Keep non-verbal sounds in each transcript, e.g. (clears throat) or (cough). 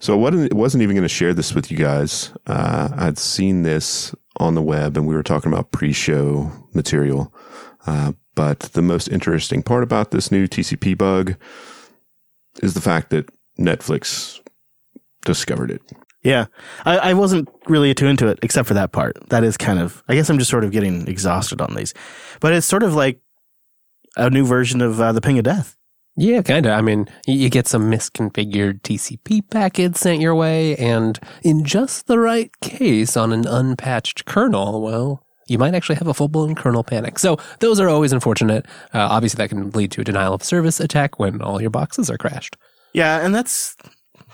So I wasn't, wasn't even going to share this with you guys. Uh, I'd seen this on the web and we were talking about pre show material. Uh, but the most interesting part about this new TCP bug is the fact that Netflix discovered it. Yeah, I, I wasn't really attuned to it except for that part. That is kind of, I guess I'm just sort of getting exhausted on these. But it's sort of like a new version of uh, the Ping of Death. Yeah, kind of. I mean, you get some misconfigured TCP packets sent your way, and in just the right case on an unpatched kernel, well, you might actually have a full blown kernel panic. So those are always unfortunate. Uh, obviously, that can lead to a denial of service attack when all your boxes are crashed. Yeah, and that's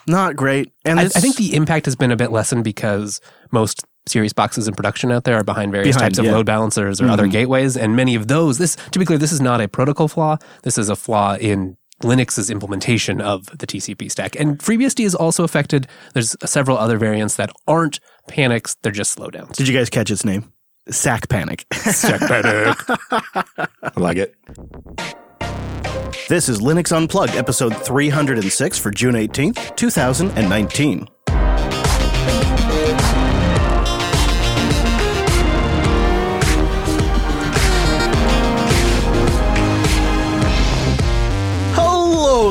not great. And I, I think the impact has been a bit lessened because most Series boxes in production out there are behind various Behind, types of yeah. load balancers or other mm-hmm. gateways, and many of those. This to be clear, this is not a protocol flaw. This is a flaw in Linux's implementation of the TCP stack. And FreeBSD is also affected. There's several other variants that aren't panics; they're just slowdowns. Did you guys catch its name? Sack Panic. Sack Panic. (laughs) I like it. this is Linux Unplugged, episode 306 for June 18th, 2019.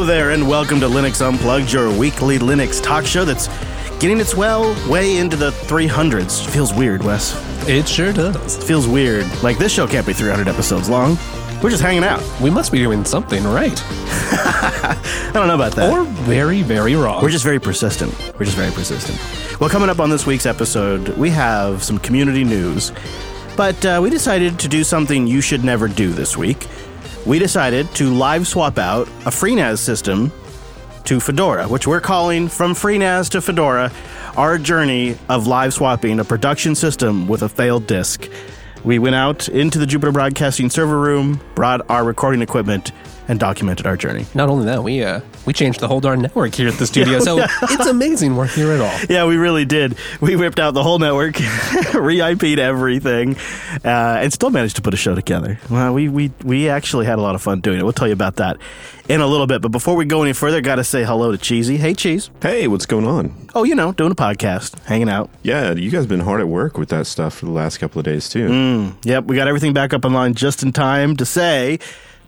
Hello there, and welcome to Linux Unplugged, your weekly Linux talk show that's getting its well way into the 300s. Feels weird, Wes. It sure does. Feels weird. Like this show can't be 300 episodes long. We're just hanging out. We must be doing something right, (laughs) I don't know about that. or very, very wrong. We're just very persistent. We're just very persistent. Well, coming up on this week's episode, we have some community news, but uh, we decided to do something you should never do this week. We decided to live swap out a FreeNAS system to Fedora, which we're calling From FreeNAS to Fedora, our journey of live swapping a production system with a failed disk. We went out into the Jupiter Broadcasting server room, brought our recording equipment, and documented our journey. Not only that, we uh, we changed the whole darn network here at the studio, so it's amazing we're here at all. Yeah, we really did. We whipped out the whole network, (laughs) re-IP'd everything, uh, and still managed to put a show together. Well, we, we we actually had a lot of fun doing it. We'll tell you about that in a little bit. But before we go any further, got to say hello to Cheesy. Hey, Cheese. Hey, what's going on? Oh, you know, doing a podcast, hanging out. Yeah, you guys been hard at work with that stuff for the last couple of days too. Yep, we got everything back up online just in time to say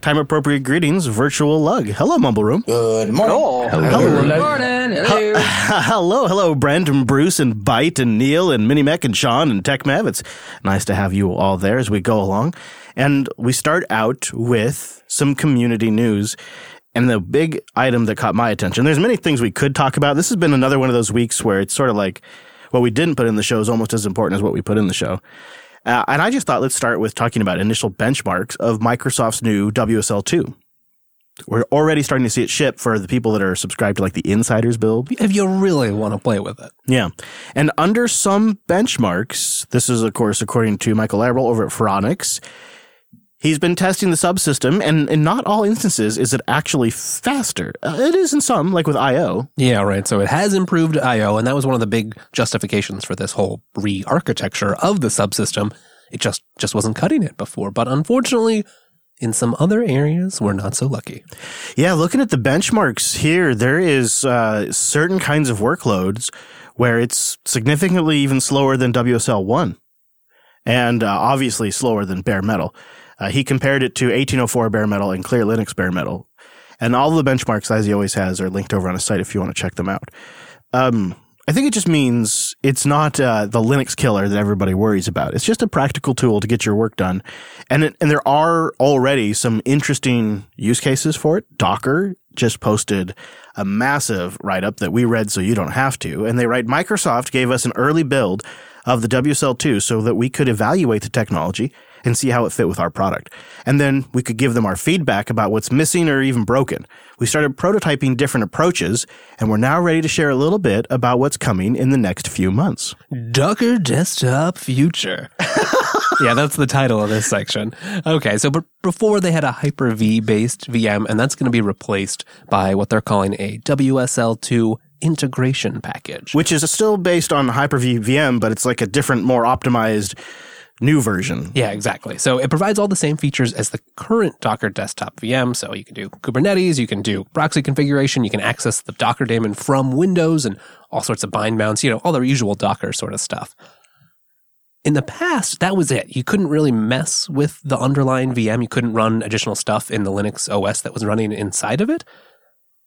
time appropriate greetings, virtual lug. Hello, Mumble Room. Good morning. Hello. Good morning. Hello. (laughs) hello, hello, Brent and Bruce and Bite and Neil and Mini Mech and Sean and Tech Mev. It's nice to have you all there as we go along. And we start out with some community news. And the big item that caught my attention, there's many things we could talk about. This has been another one of those weeks where it's sort of like what we didn't put in the show is almost as important as what we put in the show. Uh, and I just thought let's start with talking about initial benchmarks of Microsoft's new WSL2. We're already starting to see it ship for the people that are subscribed to like the Insiders build. If you really want to play with it, Yeah. And under some benchmarks, this is, of course, according to Michael Larabel over at Phoronix, he's been testing the subsystem, and in not all instances is it actually faster. Uh, it is in some, like with I.O. yeah, right. So it has improved I/O, and that was one of the big justifications for this whole re-architecture of the subsystem. It just just wasn't cutting it before, but unfortunately, in some other areas, we're not so lucky. Yeah, looking at the benchmarks here, there is uh, certain kinds of workloads where it's significantly even slower than WSL 1 and uh, obviously slower than bare metal. Uh, he compared it to 1804 bare metal and Clear Linux bare metal. And all the benchmarks, as he always has, are linked over on his site if you want to check them out. Um, I think it just means it's not uh, the Linux killer that everybody worries about. It's just a practical tool to get your work done, and it, and there are already some interesting use cases for it. Docker just posted a massive write up that we read so you don't have to, and they write Microsoft gave us an early build of the WSL2 so that we could evaluate the technology and see how it fit with our product. And then we could give them our feedback about what's missing or even broken. We started prototyping different approaches, and we're now ready to share a little bit about what's coming in the next few months. Docker Desktop Future. (laughs) yeah, that's the title of this section. Okay, so but before they had a Hyper-V based VM, and that's going to be replaced by what they're calling a WSL2 integration package. Which is still based on Hyper-V VM, but it's like a different, more optimized new version. Yeah, exactly. So it provides all the same features as the current Docker desktop VM. So you can do Kubernetes, you can do proxy configuration, you can access the Docker daemon from Windows and all sorts of bind mounts, you know, all the usual Docker sort of stuff. In the past, that was it. You couldn't really mess with the underlying VM. You couldn't run additional stuff in the Linux OS that was running inside of it.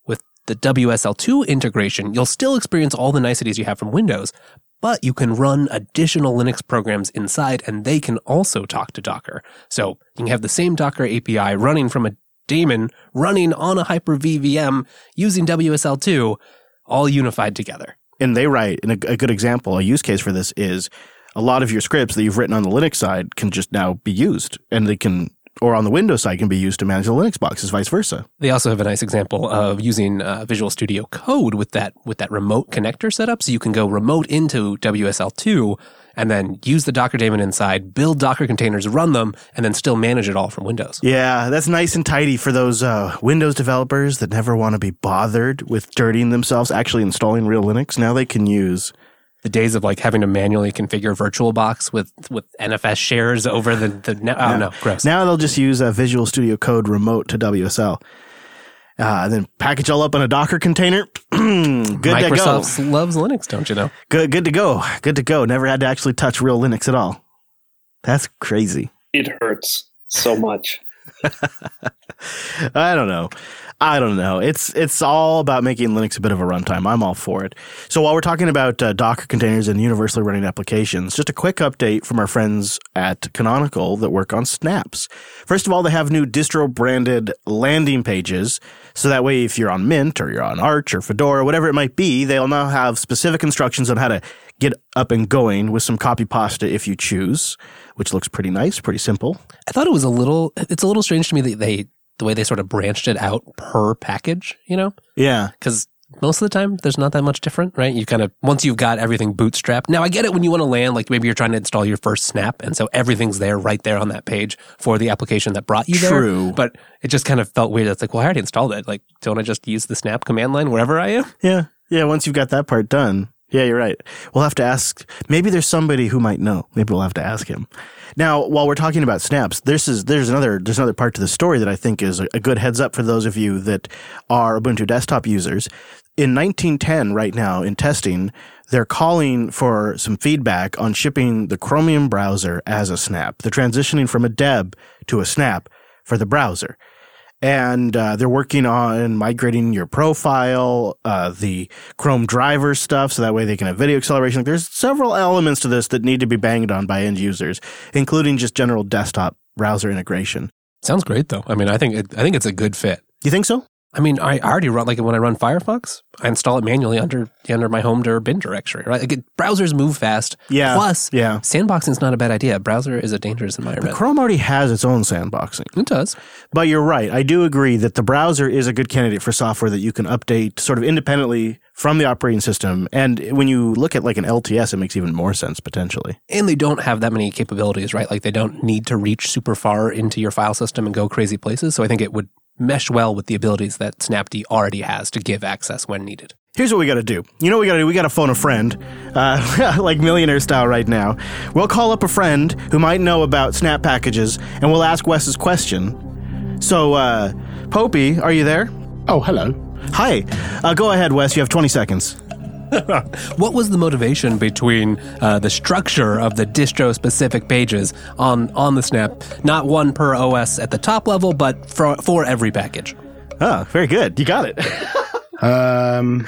With the WSL2 integration, you'll still experience all the niceties you have from Windows, but you can run additional Linux programs inside and they can also talk to Docker. So you can have the same Docker API running from a daemon running on a Hyper-V VM using WSL2 all unified together. And they write, and a, a good example, a use case for this is a lot of your scripts that you've written on the Linux side can just now be used and they can, or on the Windows side can be used to manage the Linux boxes, vice versa. They also have a nice example of using uh, Visual Studio Code with that with that remote connector setup, so you can go remote into WSL2 and then use the Docker daemon inside, build Docker containers, run them, and then still manage it all from Windows. Yeah, that's nice and tidy for those uh, Windows developers that never want to be bothered with dirtying themselves actually installing real Linux. Now they can use The days of like having to manually configure VirtualBox with with NFS shares over the the ne- oh no gross. Now they'll just use a Visual Studio Code remote to WSL. Uh, and then package all up in a Docker container. (clears throat) good to go. Microsoft loves Linux, don't you know? Good, good to go. Good to go. Never had to actually touch real Linux at all. That's crazy. It hurts so much. (laughs) I don't know. I don't know. It's it's all about making Linux a bit of a runtime. I'm all for it. So while we're talking about uh, Docker containers and universally running applications, just a quick update from our friends at Canonical that work on snaps. First of all, they have new distro branded landing pages. So that way, if you're on Mint or you're on Arch or Fedora, whatever it might be, they'll now have specific instructions on how to get up and going with some copy pasta if you choose, which looks pretty nice, pretty simple. I thought it was a little. It's a little strange to me that they the way they sort of branched it out per package. You know, Yeah. because most of the time there's not that much different, right? You kind of once you've got everything bootstrapped. Now I get it when you want to land, like maybe you're trying to install your first snap, and so everything's there right there on that page for the application that brought you there. True. But it just kind of felt weird. It's like, well, I already installed it. Like, don't I just use the snap command line wherever I am? Yeah. Yeah. Once you've got that part done. Yeah, you're right. We'll have to ask. Maybe there's somebody who might know. Maybe we'll have to ask him. Now, while we're talking about snaps, this is there's another there's another part to the story that I think is a, good heads up for those of you that are Ubuntu desktop users. In 1910, right now in testing, they're calling for some feedback on shipping the Chromium browser as a snap. They're transitioning from a deb to a snap for the browser and uh, they're working on migrating your profile, uh, the Chrome driver stuff, so that way they can have video acceleration. There's several elements to this that need to be banged on by end users, including just general desktop browser integration. Sounds great though. I mean, I think it, I think it's a good fit. You think so? I mean, I already run like when I run Firefox, I install it manually under under my home bin directory. Right, like it, browsers move fast. Yeah. Plus, Yeah. sandboxing is not a bad idea. Browser is a dangerous environment. But Chrome already has its own sandboxing. it does. But you're right. I do agree that the browser is a good candidate for software that you can update sort of independently from the operating system. And when you look at like an LTS, it makes even more sense potentially. and they don't have that many capabilities, right? Like they don't need to reach super far into your file system and go crazy places. So I think it would mesh well with the abilities that Snapd already has to give access when needed. Here's what we got to do. You know what we got to do? We got to phone a friend, uh, (laughs) like millionaire style right now. We'll call up a friend who might know about snap packages, and we'll ask Wes's question. So, uh, Popey, are you there? Oh, hello. Hi. Uh, go ahead, Wes. You have 20 seconds. (laughs) What was the motivation between uh, the structure of the distro specific pages on, on the Snap? Not one per OS at the top level, but for, for every package. Oh, very good. You got it. (laughs) Um,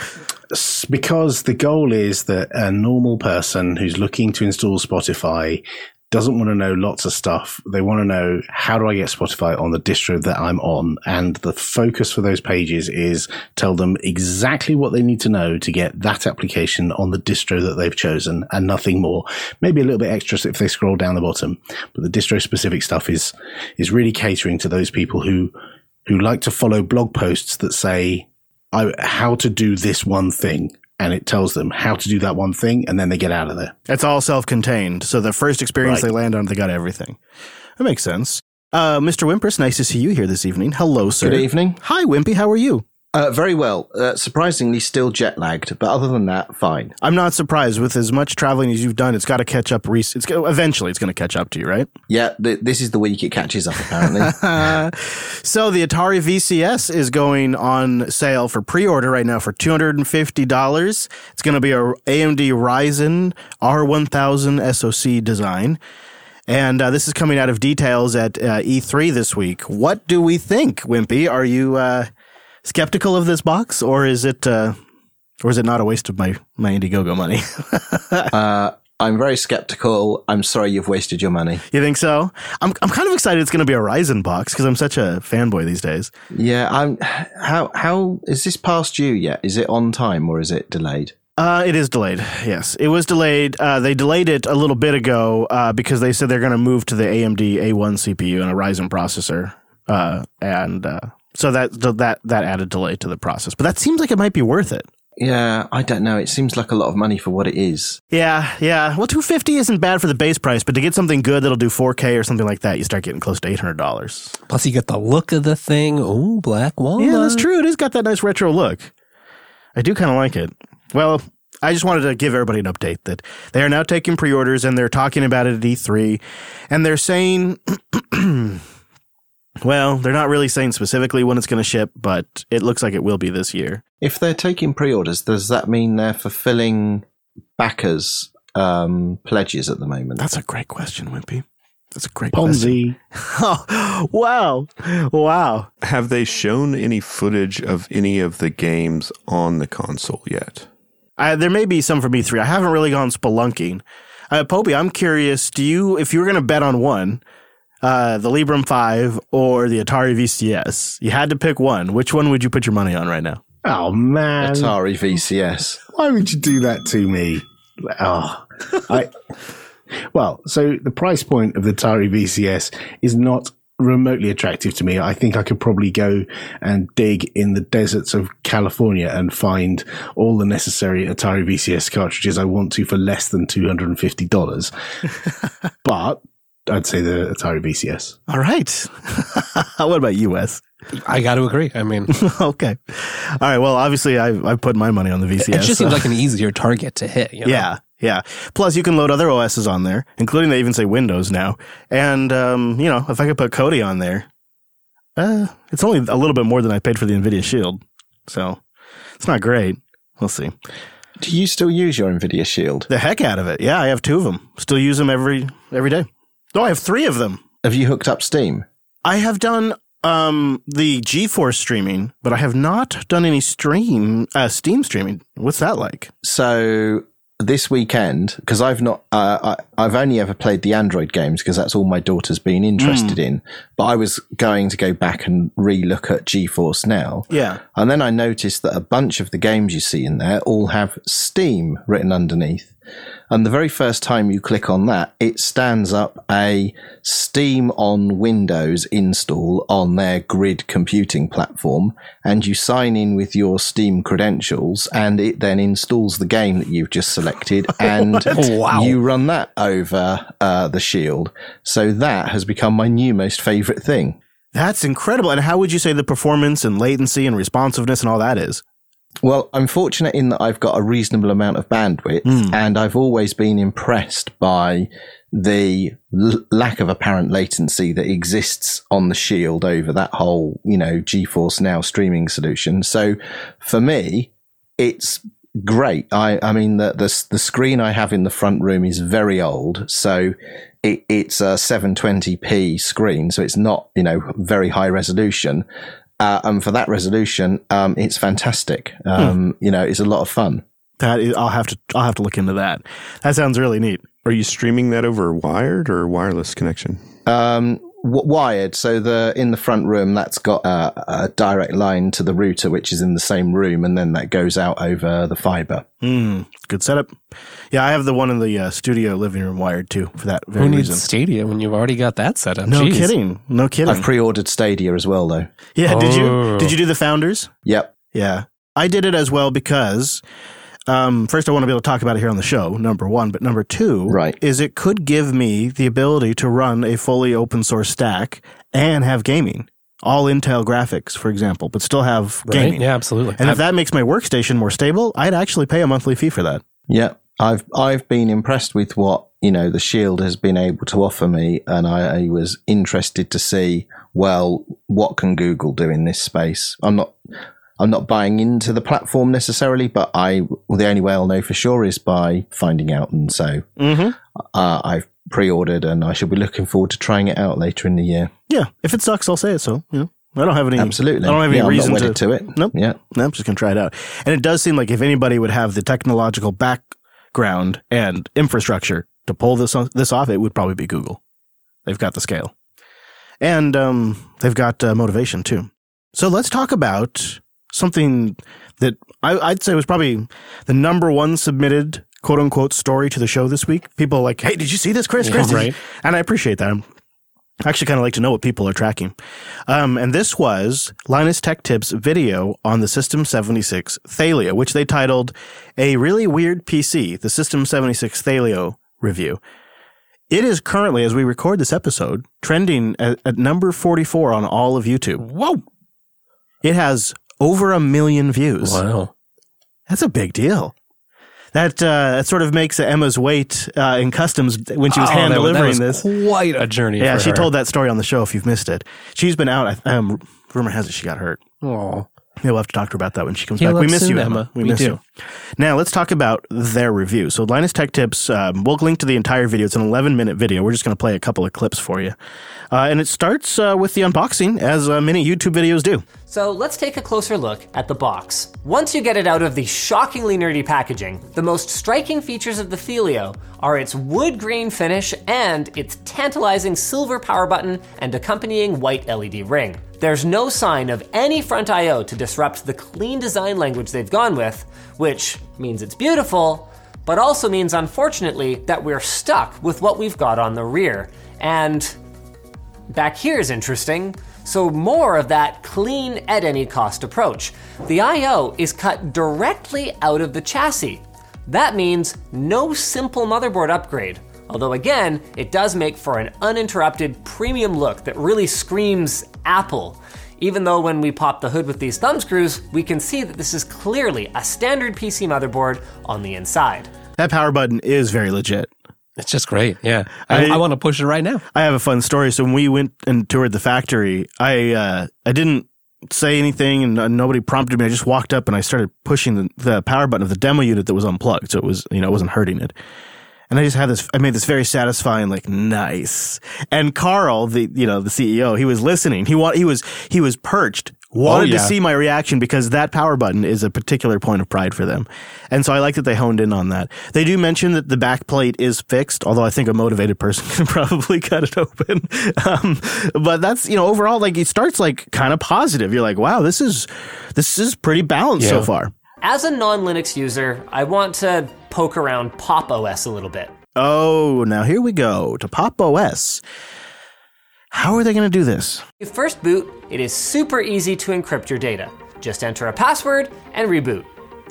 because the goal is that a normal person who's looking to install Spotify doesn't want to know lots of stuff. They want to know how do I get Spotify on the distro that I'm on? And the focus for those pages is tell them exactly what they need to know to get that application on the distro that they've chosen and nothing more. Maybe a little bit extra if they scroll down the bottom, but the distro specific stuff is, is really catering to those people who, who like to follow blog posts that say, I, how to do this one thing. And it tells them how to do that one thing, and then they get out of there. it's all self contained. So the first experience Right. they land on, they got everything. That makes sense. Uh, Mr. Wimpress, nice to see you here this evening. Hello, sir. Good evening. Hi, Wimpy. How are you? Uh, very well. Uh, surprisingly, still jet lagged, but other than that, fine. I'm not surprised with as much traveling as you've done. It's got to catch up. Rec- it's eventually it's going to catch up to you, right? Yeah, th- this is the week it catches up. Apparently, (laughs) so the Atari VCS is going on sale for pre-order right now for two hundred and fifty dollars. It's going to be a AMD Ryzen R1000 SoC design. And uh, this is coming out of details at uh, E3 this week. What do we think, Wimpy? Are you uh, skeptical of this box, or is it, uh, or is it not a waste of my my Indiegogo money? (laughs) uh, I'm very skeptical. I'm sorry you've wasted your money. you think so? I'm I'm kind of excited it's going to be a Ryzen box because I'm such a fanboy these days. Yeah, I'm. How how is this past due yet? Is it on time or is it delayed? Uh, it is delayed. Yes, it was delayed. Uh, they delayed it a little bit ago uh, because they said they're going to move to the AMD A1 CPU and a Ryzen processor, uh, and uh, so that that that added delay to the process. But that seems like it might be worth it. Yeah, I don't know. It seems like a lot of money for what it is. Yeah, yeah. Well, two fifty isn't bad for the base price, but to get something good that'll do four K or something like that, you start getting close to eight hundred dollars. Plus, you get the look of the thing. Ooh, black walnut. Yeah, that's true. It has got that nice retro look. I do kind of like it. Well, I just wanted to give everybody an update that they are now taking pre-orders and they're talking about it at E3, and they're saying, (clears throat) well, they're not really saying specifically when it's going to ship, but it looks like it will be this year. If they're taking pre-orders, does that mean they're fulfilling backers' um, pledges at the moment? That's a great question, Wimpy. That's a great question. Ponzi. (laughs) Oh, wow, wow. Have they shown any footage of any of the games on the console yet? I, there may be some from E3. I haven't really gone spelunking. Uh, Popey, I'm curious. Do you, if you were going to bet on one, uh, the Librem 5 or the Atari VCS, you had to pick one. Which one would you put your money on right now? Oh man, Atari VCS. why would you do that to me? Oh, I. Well, so the price point of the Atari VCS is not remotely attractive to me. I think I could probably go and dig in the deserts of California and find all the necessary Atari VCS cartridges I want to for less than two hundred and fifty dollars. (laughs) but I'd say the Atari VCS. All right. (laughs) what about you, Wes? I got to agree. I mean, (laughs) okay. All right. Well, obviously, I've, I've put my money on the VCS. it just so- seems like an easier target to hit. You know? Yeah, yeah. Plus, you can load other OSs on there, including they even say Windows now. And um, you know, if I could put Kodi on there, uh, it's only a little bit more than I paid for the Nvidia Shield, so it's not great. We'll see. Do you still use your Nvidia Shield? The heck out of it. Yeah, I have two of them. Still use them every every day. No, I have three of them. Have you hooked up Steam? I have done um the GeForce streaming, but I have not done any stream uh Steam streaming. What's that like? So this weekend, because I've not, uh, I, I've only ever played the Android games because that's all my daughter's been interested in. But I was going to go back and re-look at GeForce now, Yeah. and then I noticed that a bunch of the games you see in there all have Steam written underneath. And the very first time you click on that, it stands up a Steam on Windows install on their grid computing platform. And you sign in with your Steam credentials, and it then installs the game that you've just selected. (laughs) And Wow. you run that over uh, the Shield. So that has become my new most favorite thing. That's incredible. And how would you say the performance and latency and responsiveness and all that is? Well, I'm fortunate in that I've got a reasonable amount of bandwidth hmm. and I've always been impressed by the l- lack of apparent latency that exists on the Shield over that whole, you know, GeForce Now streaming solution. So for me, it's great. I, I mean, the, the, the screen I have in the front room is very old. So it, it's a 720p screen. So it's not, you know, very high resolution. Uh, and for that resolution, um, it's fantastic. Um, You know, it's a lot of fun. That is, I'll have to I'll have to look into that. That sounds really neat. Are you streaming that over wired or wireless connection? Um, w- wired, so the in the front room that's got a, a direct line to the router, which is in the same room, and then that goes out over the fiber. Mm, good setup. Yeah, I have the one in the uh, studio living room wired too for that very Who needs reason. Stadia when you've already got that set up? No Jeez. kidding. No kidding. I've pre-ordered Stadia as well, though. yeah, did you Oh. did you do the founders? Yep. Yeah. I did it as well because um, first I want to be able to talk about it here on the show, number one. But number two Right. is it could give me the ability to run a fully open source stack and have gaming all Intel graphics, for example, but still have Right? gaming. Yeah, absolutely. And if that makes my workstation more stable, I'd actually pay a monthly fee for that. Yeah, I've I've been impressed with what you know the Shield has been able to offer me, and I, I was interested to see well what can Google do in this space. I'm not I'm not buying into the platform necessarily, but I well, the only way I'll know for sure is by finding out, and so Mm-hmm. uh, I've pre-ordered, and I shall be looking forward to trying it out later in the year. Yeah. If it sucks, I'll say it. So, you know, I don't have any. Absolutely, I don't have any yeah, reason I'm not wedded to. to, it. Nope. Yeah, No, I'm just going to try it out. And it does seem like if anybody would have the technological background and infrastructure to pull this on, this off, it would probably be Google. They've got the scale, and um, they've got uh, motivation too. So let's talk about something that I, I'd say it was probably the number one submitted quote unquote story to the show this week. People are like, "Hey, did you see this, Chris? Chris, you-" right. And I appreciate that. I actually kind of like to know what people are tracking. Um, and this was Linus Tech Tips video on the System 76 Thelio, which they titled A Really Weird PC, the System 76 Thelio review. It is currently, as we record this episode, trending at, at number 44 on all of YouTube. Whoa! It has over a million views. wow. That's a big deal. That uh, that sort of makes Emma's wait uh, in customs when she was Oh, hand that was- that delivering was this. Quite a journey. Yeah, she her. told that story on the show if you've missed it. She's been out. I- Um, rumor has it she got hurt. Oh, Yeah, we'll have to talk to her about that when she comes Heal back. We miss soon, you, Emma. Emma. We, We miss do. you. Now, let's talk about their review. So, Linus Tech Tips, um, we'll link to the entire video. It's an 11 minute video. We're just going to play a couple of clips for you. Uh, and it starts uh, with the unboxing, as uh, many YouTube videos do. So let's take a closer look at the box. Once you get it out of the shockingly nerdy packaging, the most striking features of the Thelio are its wood grain finish and its tantalizing silver power button and accompanying white LED ring. There's no sign of any front I/O to disrupt the clean design language they've gone with, which means it's beautiful, but also means unfortunately that we're stuck with what we've got on the rear. And Back here is interesting. So more of that clean at any cost approach. The I/O is cut directly out of the chassis. That means no simple motherboard upgrade. Although again, it does make for an uninterrupted premium look that really screams Apple. Even though when we pop the hood with these thumb screws, we can see that this is clearly a standard PC motherboard on the inside. That power button is very legit. It's just great. Yeah. I, I- I want to push it right now. I have a fun story. So when we went and toured the factory, I uh, I didn't say anything and uh, nobody prompted me. I just walked up and I started pushing the, the power button of the demo unit that was unplugged, so it was you know it wasn't hurting it. And I just had this. I made this very satisfying, like nice. And Carl, the you know the CEO, he was listening. He wa- he was he was perched, wanted yeah. to see my reaction because that power button is a particular point of pride for them. And so I like that they honed in on that. They do mention that the back plate is fixed, although I think a motivated person (laughs) can probably cut it open. (laughs) Um, but that's you know overall like it starts like kind of positive. You're like, wow, this is this is pretty balanced so far. As a non Linux user, I want to poke around Pop OS a little bit. Oh, now here we go to Pop OS. How are they going to do this? You first boot, it is super easy to encrypt your data. Just enter a password and reboot.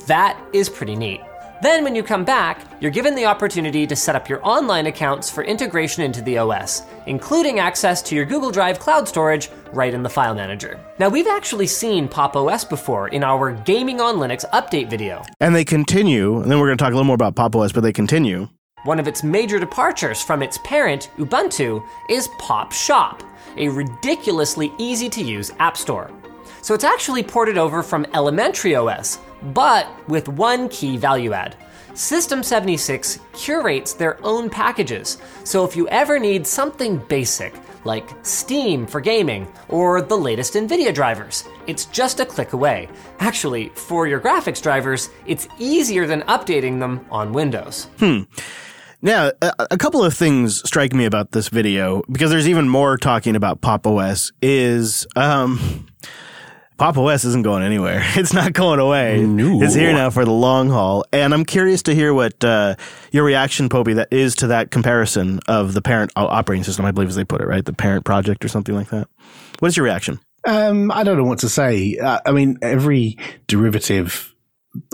That is pretty neat. Then, when you come back, you're given the opportunity to set up your online accounts for integration into the OS, including access to your Google Drive cloud storage right in the file manager. Now, we've actually seen Pop OS before in our Gaming on Linux update video. And they continue, and then we're going to talk a little more about Pop OS, but they continue. One of its major departures from its parent, Ubuntu, is Pop Shop, a ridiculously easy to use app store. So it's actually ported over from Elementary OS, but with one key value add. System 76 curates their own packages, so if you ever need something basic, like Steam for gaming or the latest NVIDIA drivers, it's just a click away. Actually, for your graphics drivers, it's easier than updating them on Windows. Hmm. Now, a, a couple of things strike me about this video because there's even more talking about Pop OS. Is um, Pop OS isn't going anywhere. (laughs) It's not going away. No. It's here now for the long haul. And I'm curious to hear what uh, your reaction, Popey, that is to that comparison of the parent operating system. I believe as they put it, right? The parent project or something like that. What is your reaction? Um, I don't know what to say. Uh, I mean, every derivative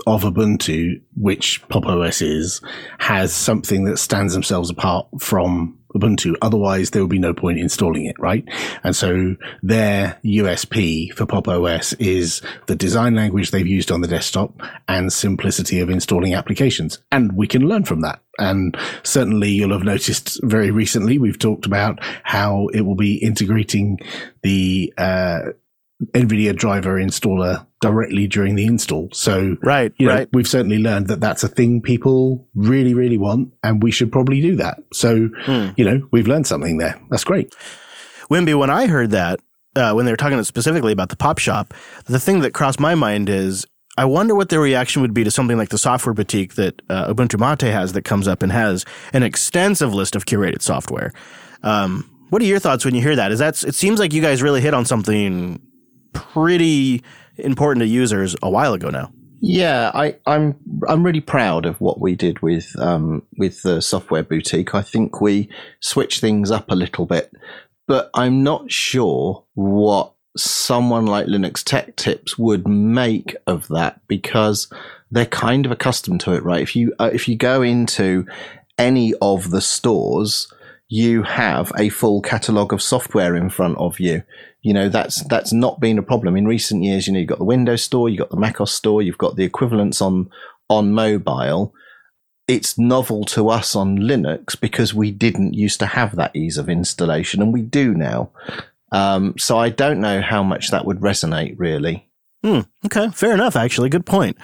of Ubuntu, which Pop OS is, has something that stands themselves apart from Ubuntu. Otherwise, there would be no point installing it, right? And so their USP for Pop OS is the design language they've used on the desktop and simplicity of installing applications. And we can learn from that. And certainly you'll have noticed very recently, we've talked about how it will be integrating the, uh, NVIDIA driver installer directly during the install. So, Right, you know, right. we've certainly learned that that's a thing people really, really want, and we should probably do that. So, Hmm. you know, we've learned something there. That's great. Wimpy, when I heard that, uh, when they were talking specifically about the pop shop, the thing that crossed my mind is I wonder what their reaction would be to something like the software boutique that uh, Ubuntu Mate has that comes up and has an extensive list of curated software. Um, what are your thoughts when you hear that? Is that it seems like you guys really hit on something pretty important to users a while ago now. Yeah, I, I'm I'm really proud of what we did with um, with the software boutique. I think we switched things up a little bit, but I'm not sure what someone like Linux Tech Tips would make of that because they're kind of accustomed to it, right? If you uh, if you go into any of the stores, you have a full catalog of software in front of you. You know, that's that's not been a problem in recent years. You know, you've got the Windows store, you've got the macOS store, you've got the equivalents on on mobile. It's novel to us on Linux because we didn't used to have that ease of installation, and we do now. Um, so I don't know how much that would resonate really. Hmm. Okay. Fair enough. Actually, good point.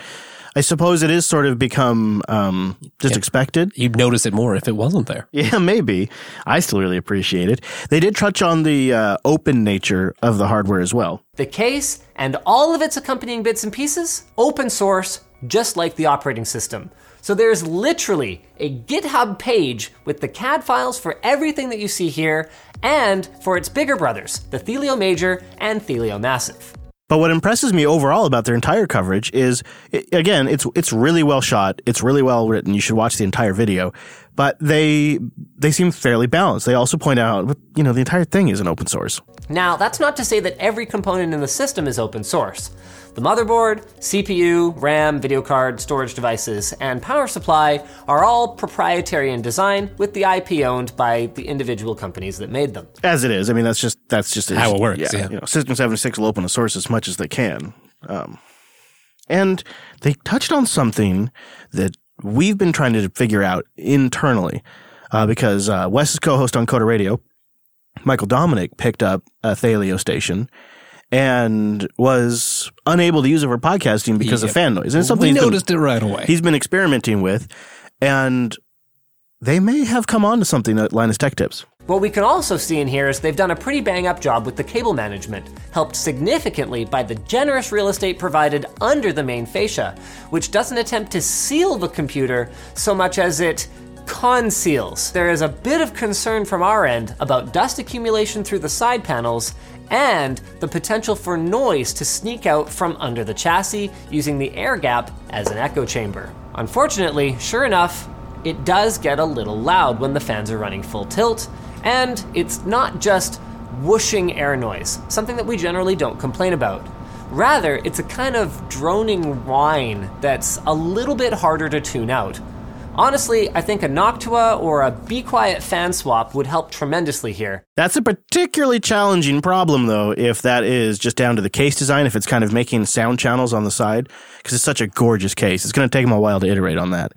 I suppose it is sort of become um, just Yeah. expected. You'd notice it more if it wasn't there. (laughs) Yeah, maybe. I still really appreciate it. They did touch on the uh, open nature of the hardware as well. The case and all of its accompanying bits and pieces, open source, just like the operating system. So there's literally a GitHub page with the CAD files for everything that you see here and for its bigger brothers, the Thelio Major and Thelio Massive. But what impresses me overall about their entire coverage is, again, it's it's really well shot. It's really well written. You should watch the entire video. But they they seem fairly balanced. They also point out, you know, the entire thing is an open source. Now, that's not to say that every component in the system is open source. The motherboard, CPU, RAM, video card, storage devices, and power supply are all proprietary in design with the IP owned by the individual companies that made them. As it is. I mean, that's just that's just How it works, yeah. You know, System seventy six will open the source as much as they can. Um, and they touched on something that we've been trying to figure out internally, uh, because uh, Wes's co-host on Coder Radio, Michael Dominick, picked up a Thelio station and was unable to use it for podcasting because of fan noise. And it's something we he's been- noticed it right away. he's been experimenting with, and they may have come on to something at Linus Tech Tips. What we can also see in here is they've done a pretty bang up job with the cable management, helped significantly by the generous real estate provided under the main fascia, which doesn't attempt to seal the computer so much as it conceals. There is a bit of concern from our end about dust accumulation through the side panels and the potential for noise to sneak out from under the chassis using the air gap as an echo chamber. Unfortunately, sure enough, it does get a little loud when the fans are running full tilt, and it's not just whooshing air noise, something that we generally don't complain about. Rather, it's a kind of droning whine that's a little bit harder to tune out. Honestly, I think a Noctua or a Be Quiet fan swap would help tremendously here. That's a particularly challenging problem, though, if that is just down to the case design, if it's kind of making sound channels on the side, because it's such a gorgeous case. It's going to take them a while to iterate on that.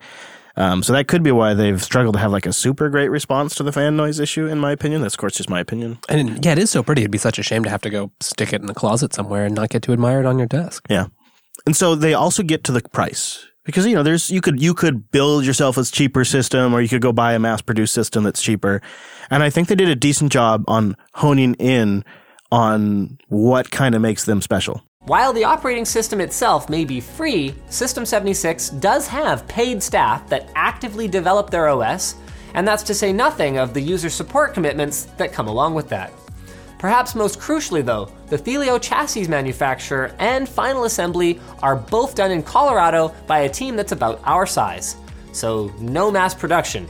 Um, so that could be why they've struggled to have like a super great response to the fan noise issue, in my opinion. That's, of course, just my opinion. and yeah, it is so pretty. It'd be such a shame to have to go stick it in the closet somewhere and not get to admire it on your desk. Yeah. And so they also get to the price because you know there's you could you could build yourself a cheaper system or you could go buy a mass produced system that's cheaper. And I think they did a decent job on honing in on what kind of makes them special. While the operating system itself may be free, System 76 does have paid staff that actively develop their OS, and that's to say nothing of the user support commitments that come along with that. Perhaps most crucially, though, the Thelio chassis manufacturer and final assembly are both done in Colorado by a team that's about our size. So, no mass production.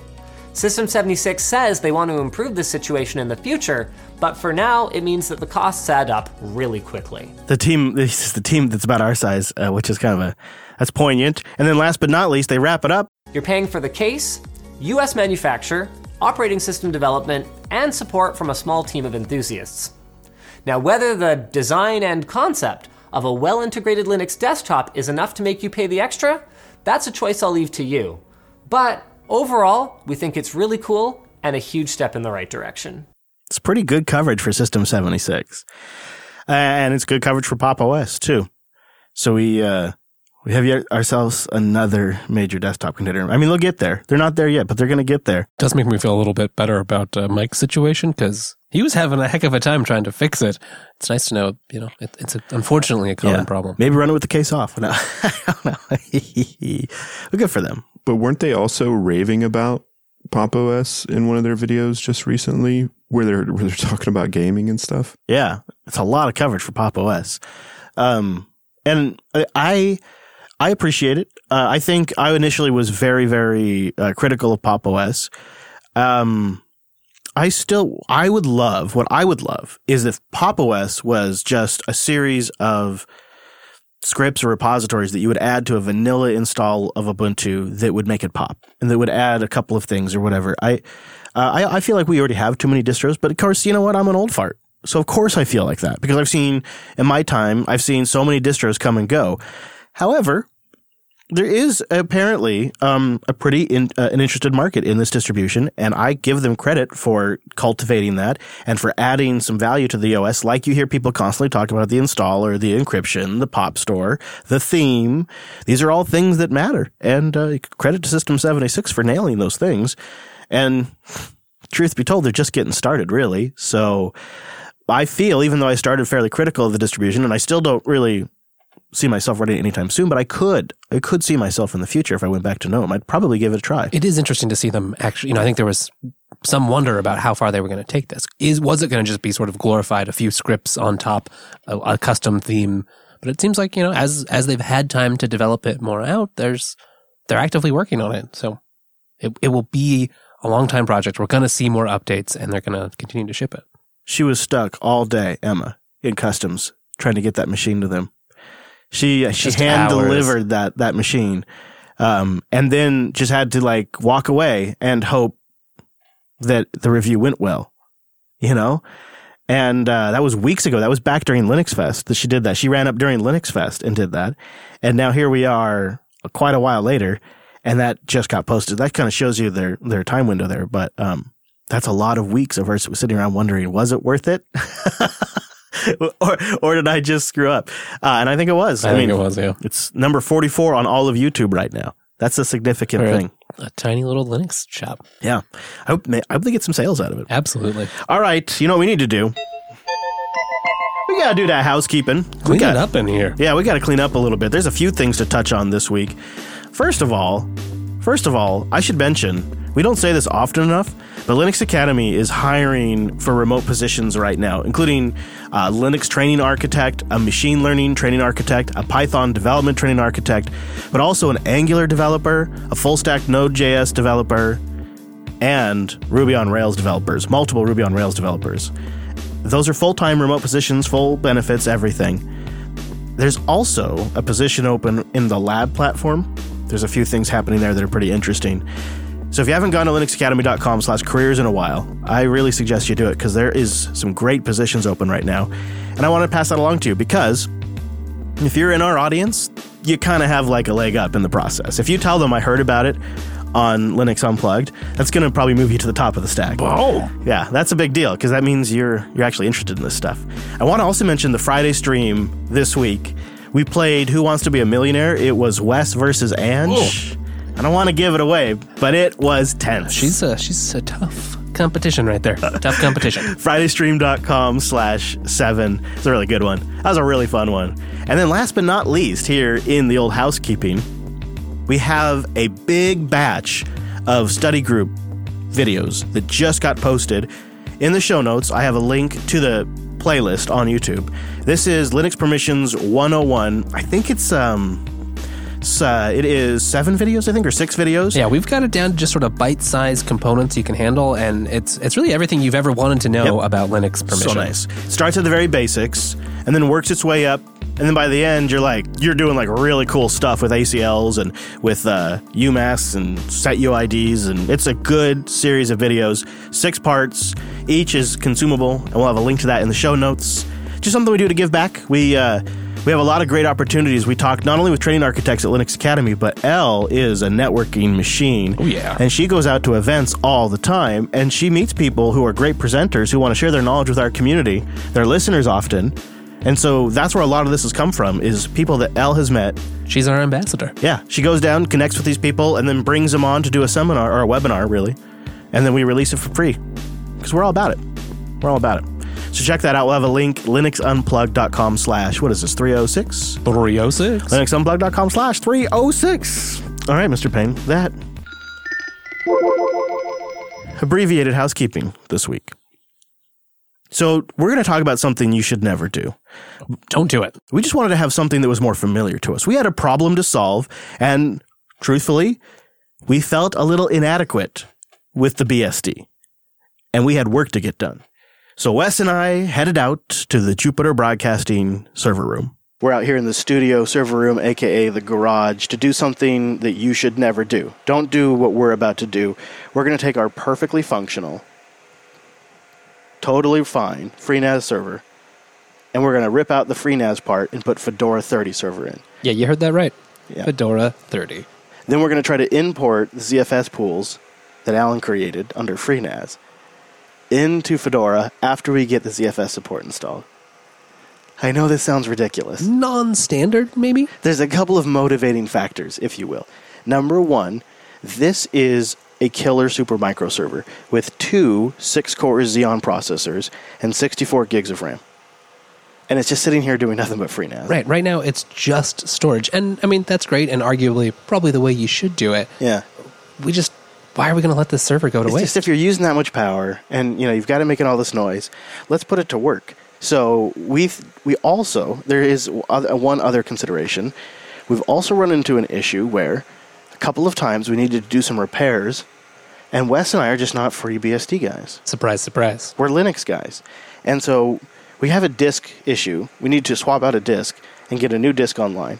System 76 says they want to improve this situation in the future, but for now, it means that the costs add up really quickly. The team, (laughs) this is the team that's about our size, uh, which is kind of a that's poignant. And then last but not least, they wrap it up. You're paying for the case, US manufacturer, operating system development, and support from a small team of enthusiasts. Now, whether the design and concept of a well integrated Linux desktop is enough to make you pay the extra, that's a choice I'll leave to you. But overall, we think it's really cool and a huge step in the right direction. It's pretty good coverage for System 76. And it's good coverage for Pop OS too. So we, uh, we have yet ourselves another major desktop contender. I mean, they'll get there. They're not there yet, but they're going to get there. does make me feel a little bit better about uh, Mike's situation because he was having a heck of a time trying to fix it. It's nice to know, you know, it, it's a, unfortunately a common problem. Maybe run it with the case off. No, (laughs) I don't know. (laughs) well, good for them. But weren't they also raving about Pop OS in one of their videos just recently, where they're where they're talking about gaming and stuff? Yeah, it's a lot of coverage for Pop OS. Um, and I, I appreciate it. Uh, I think I initially was very, very uh, critical of Pop OS. Um, I still, I would love, what I would love is if Pop OS was just a series of scripts or repositories that you would add to a vanilla install of Ubuntu that would make it pop and that would add a couple of things or whatever. I, uh, I, I feel like we already have too many distros, but of course, you know what? I'm an old fart. So of course I feel like that because I've seen in my time, I've seen so many distros come and go. However, there is apparently um, a pretty in, uh, an interested market in this distribution, and I give them credit for cultivating that and for adding some value to the OS. Like you hear people constantly talk about the installer, the encryption, the pop store, the theme. These are all things that matter, and uh, credit to System 76 for nailing those things. And truth be told, they're just getting started, really. So I feel, even though I started fairly critical of the distribution, and I still don't really see myself running it anytime soon, but I could, I could see myself in the future if I went back to GNOME. I'd probably give it a try. It is interesting to see them actually. You know, I think there was some wonder about how far they were going to take this. Is was it going to just be sort of glorified, a few scripts on top, a, a custom theme? But it seems like you know, as as they've had time to develop it more out, there's they're actively working on it. So it it will be a long time project. We're going to see more updates, and they're going to continue to ship it. She was stuck all day, Emma, in customs, trying to get that machine to them. She she Just hand hours. delivered that that machine, um, and then just had to like walk away and hope that the review went well, you know. And uh, that was weeks ago. That was back during Linux Fest that she did that. She ran up during Linux Fest and did that. And now here we are, quite a while later, and that just got posted. That kind of shows you their their time window there. But um, that's a lot of weeks of her sitting around wondering, was it worth it? (laughs) (laughs) or or did I just screw up? Uh, and I think it was. I, think it was, yeah. It's number 44 on all of YouTube right now. That's a significant Right. thing. A tiny little Linux shop. Yeah. I hope, I hope they get some sales out of it. Absolutely. All right. You know what we need to do? We got to do that housekeeping. we Clean got it up in here. Yeah, we got to clean up a little bit. There's a few things to touch on this week. First of all, first of all, I should mention, we don't say this often enough, but Linux Academy is hiring for remote positions right now, including a Linux training architect, a machine learning training architect, a Python development training architect, but also an Angular developer, a full stack Node.js developer, and Ruby on Rails developers, multiple Ruby on Rails developers. Those are full time remote positions, full benefits, everything. There's also a position open in the lab platform. There's a few things happening there that are pretty interesting. So if you haven't gone to linuxacademy.com slash careers in a while, I really suggest you do it because there is some great positions open right now. And I want to pass that along to you because if you're in our audience, you kind of have like a leg up in the process. If you tell them I heard about it on Linux Unplugged, that's going to probably move you to the top of the stack. Oh. Yeah, that's a big deal because that means you're you're actually interested in this stuff. I want to also mention the Friday stream this week. We played Who Wants to Be a Millionaire. It was Wes versus Ange. I don't want to give it away, but it was tense. She's a she's a tough competition right there. tough competition. (laughs) FridayStream.com slash seven. It's a really good one. That was a really fun one. And then last but not least, here in the old housekeeping, we have a big batch of study group videos that just got posted. In the show notes, I have a link to the playlist on YouTube. This is Linux Permissions 101. I think it's um uh, it is seven videos, I think, or six videos. Yeah, we've got it down to just sort of bite-sized components you can handle, and it's it's really everything you've ever wanted to know Yep. about Linux permissions. So nice. Starts at the very basics and then works its way up And then by the end, you're like, you're doing like really cool stuff with ACLs and with uh, umask and set UIDs. And it's a good series of videos, six parts. Each is consumable. And we'll have a link to that in the show notes. Just something we do to give back. We, uh, we have a lot of great opportunities. We talk not only with training architects at Linux Academy, but Elle is a networking machine. Oh, yeah. And she goes out to events all the time and she meets people who are great presenters who want to share their knowledge with our community. They're listeners often. And so that's where a lot of this has come from is people that Elle has met. She's our ambassador. Yeah, she goes down, connects with these people, and then brings them on to do a seminar or a webinar, really. And then we release it for free because we're all about it. We're all about it. So check that out. We'll have a link, linuxunplug.com slash, what is this, 306? 306. linuxunplug.com slash 306. All right, Mr. Payne, that abbreviated housekeeping this week. So we're going to talk about something you should never do. Don't do it. We just wanted to have something that was more familiar to us. We had a problem to solve, and truthfully, we felt a little inadequate with the BSD, and we had work to get done. So Wes and I headed out to the Jupiter Broadcasting server room. We're out here in the studio server room, aka the garage, to do something that you should never do. Don't do what we're about to do. We're going to take our perfectly functional, totally fine FreeNAS server, and we're going to rip out the FreeNAS part and put Fedora 30 server in. Yeah, you heard that right. Yeah. Fedora 30. Then we're going to try to import the ZFS pools that Allan created under FreeNAS into Fedora after we get the ZFS support installed. I know this sounds ridiculous. Non standard, maybe? There's a couple of motivating factors, if you will. Number one, this is a killer Supermicro server with two six core Xeon processors and 64 gigs of RAM. And it's just sitting here doing nothing but FreeNAS. Right. Right now, it's just storage. And I mean, that's great and arguably probably the way you should do it. Yeah. We just, why are we going to let this server go to It's waste? just if you're using that much power and you know you've got it making all this noise, let's put it to work. So we we also there is other- one other consideration. We've also run into an issue where a couple of times we needed to do some repairs, and Wes and I are just not FreeBSD guys. surprise, surprise. We're Linux guys, and so we have a disk issue. We need to swap out a disk and get a new disk online.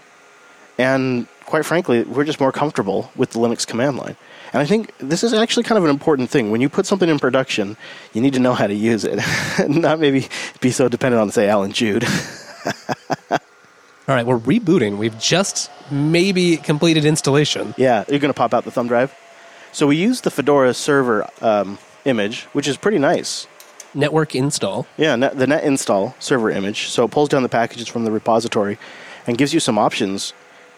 And quite frankly, we're just more comfortable with the Linux command line. And I think this is actually kind of an important thing. When you put something in production, you need to know how to use it, (laughs) not maybe be so dependent on, say, Allan Jude. (laughs) All right, we're rebooting. We've just maybe completed installation. yeah, you're going to pop out the thumb drive. So we use the Fedora server um, image, which is pretty nice. Network install. Yeah, net, the net install server image. So it pulls down the packages from the repository and gives you some options.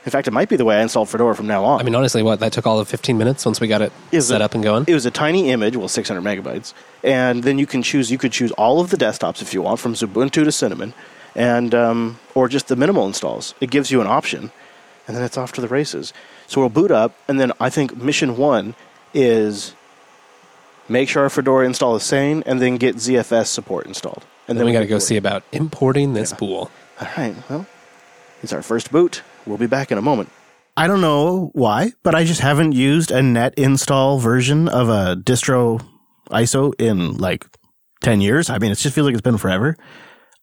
In fact, it might be the way I installed Fedora from now on. I mean, honestly, what? That took all of 15 minutes once we got it Is set it- up and going? It was a tiny image, well, 600 megabytes, and then you can choose. You could choose all of the desktops if you want, from Ubuntu to Cinnamon, and um, or just the minimal installs. It gives you an option, and then it's off to the races. So we'll boot up, and then I think mission one is make sure our Fedora install is sane, and then get ZFS support installed. and then we got to can go boot. see about importing this pool. All right. Well, it's our first boot. We'll be back in a moment. I don't know why, but I just haven't used a net install version of a distro ISO in like 10 years. I mean, it just feels like it's been forever.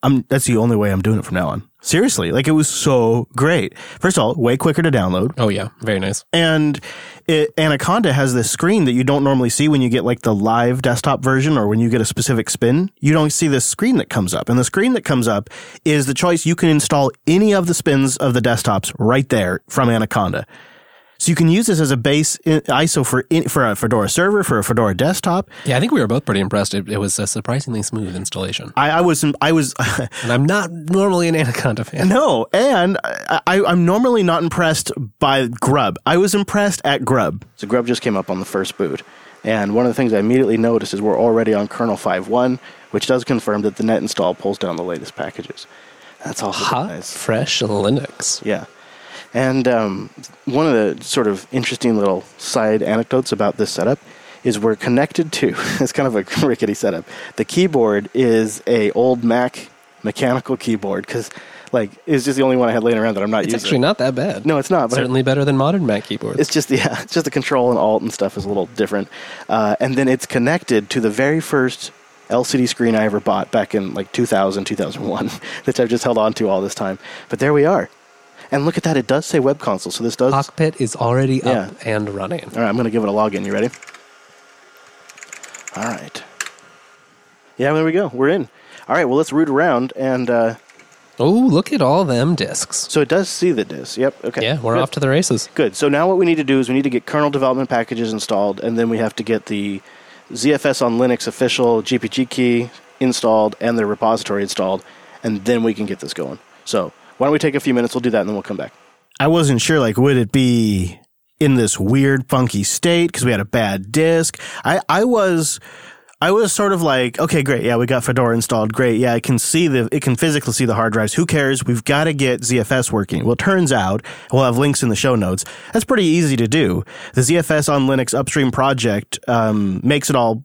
I'm, that's the only way I'm doing it from now on. Seriously, like it was so great. First of all, way quicker to download. Oh, yeah. Very nice. And it, Anaconda has this screen that you don't normally see when you get like the live desktop version or when you get a specific spin. You don't see this screen that comes up. And the screen that comes up is the choice. You can install any of the spins of the desktops right there from Anaconda. So you can use this as a base ISO for in, for a Fedora server, for a Fedora desktop. Yeah, I think we were both pretty impressed. It, it was a surprisingly smooth installation. I, I was I was (laughs) And I'm not normally an Anaconda fan. no, and I, I, I'm normally not impressed by Grub. I was impressed at Grub. So Grub just came up on the first boot, and one of the things I immediately noticed is we're already on kernel 5.1, which does confirm that the net install pulls down the latest packages. That's all Hot, nice. fresh Linux. Yeah. And um, one of the sort of interesting little side anecdotes about this setup is we're connected to (laughs) it's kind of a (laughs) rickety setup. The keyboard is a old Mac mechanical keyboard because like it's just the only one I had laying around that I'm not It's using. It's actually not that bad. No, it's not. But Certainly better than modern Mac keyboards. it's just (laughs) yeah, it's just the control and alt and stuff is a little different. Uh, and then it's connected to the very first LCD screen I ever bought back in like 2000, 2001 that I've just held on to all this time. But there we are. And look at that, it does say web console. So this does. Cockpit is already up and running. All right, I'm going to give it a login. You ready? All right. Yeah, there we go. We're in. All right, well, let's root around. And uh, Oh, look at all them discs. so it does see the disk. Yep. Okay. Yeah, we're Good. off to the races. Good. So now what we need to do is we need to get kernel development packages installed, and then we have to get the ZFS on Linux official GPG key installed and the repository installed, and then we can get this going. So why don't we take a few minutes? We'll do that, and then we'll come back. I wasn't sure, like, would it be in this weird, funky state because we had a bad disk? I, I was. I was sort of like, okay, great. Yeah, we got Fedora installed. Great. Yeah, I can see the, it can physically see the hard drives. Who cares? We've got to get ZFS working. Well, turns out, we'll have links in the show notes. That's pretty easy to do. The ZFS on Linux upstream project um, makes it all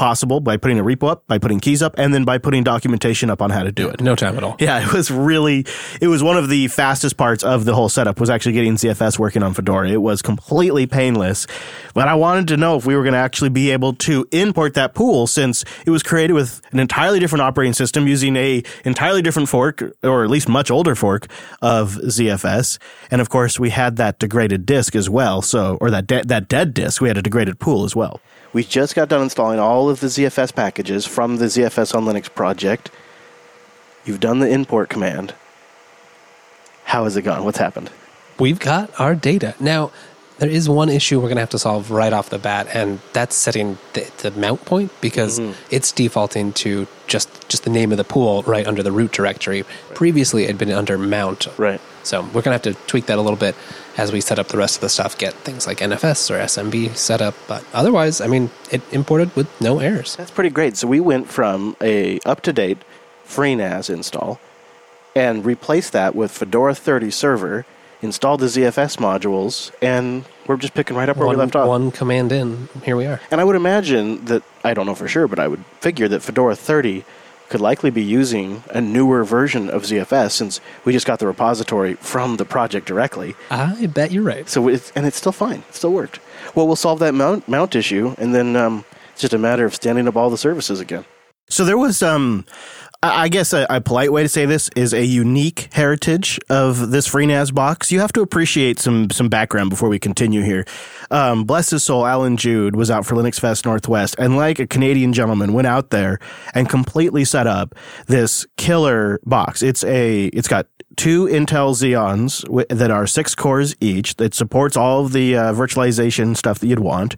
possible by putting a repo up, by putting keys up, and then by putting documentation up on how to do it. No time at all. Yeah, (laughs) it was really, it was one of the fastest parts of the whole setup was actually getting ZFS working on Fedora. It was completely painless, but I wanted to know if we were going to actually be able to import that pool since it was created with an entirely different operating system using a entirely different fork, or at least much older fork of ZFS. And of course, we had that degraded disk as well. So, or that, de- that dead disk, we had a degraded pool as well. We just got done installing all of the ZFS packages from the ZFS on Linux project. You've done the import command. How has it gone? What's happened? We've got our data. Now, there is one issue we're going to have to solve right off the bat, and that's setting the, the mount point because mm-hmm. it's defaulting to just, just the name of the pool right under the root directory. Previously, it had been under mount. Right. So we're going to have to tweak that a little bit as we set up the rest of the stuff, get things like NFS or SMB set up. But otherwise, I mean, it imported with no errors. That's pretty great. So we went from a up-to-date FreeNAS install and replaced that with Fedora 30 server, installed the ZFS modules, and we're just picking right up where One, we left off. one command in, here we are. And I would imagine that, I don't know for sure, but I would figure that Fedora 30 could likely be using a newer version of ZFS since we just got the repository from the project directly. I bet you're right. So it's, and it's still fine. It still worked. Well, we'll solve that mount, mount issue, and then um, it's just a matter of standing up all the services again. So there was, um, I I guess a, a polite way to say this is a unique heritage of this FreeNAS box. You have to appreciate some some background before we continue here. Um, bless his soul, Allan Jude was out for Linux Fest Northwest, and like a Canadian gentleman, went out there and completely set up this killer box. It's a it's got two Intel Xeons wi- that are six cores each. That supports all of the uh, virtualization stuff that you'd want,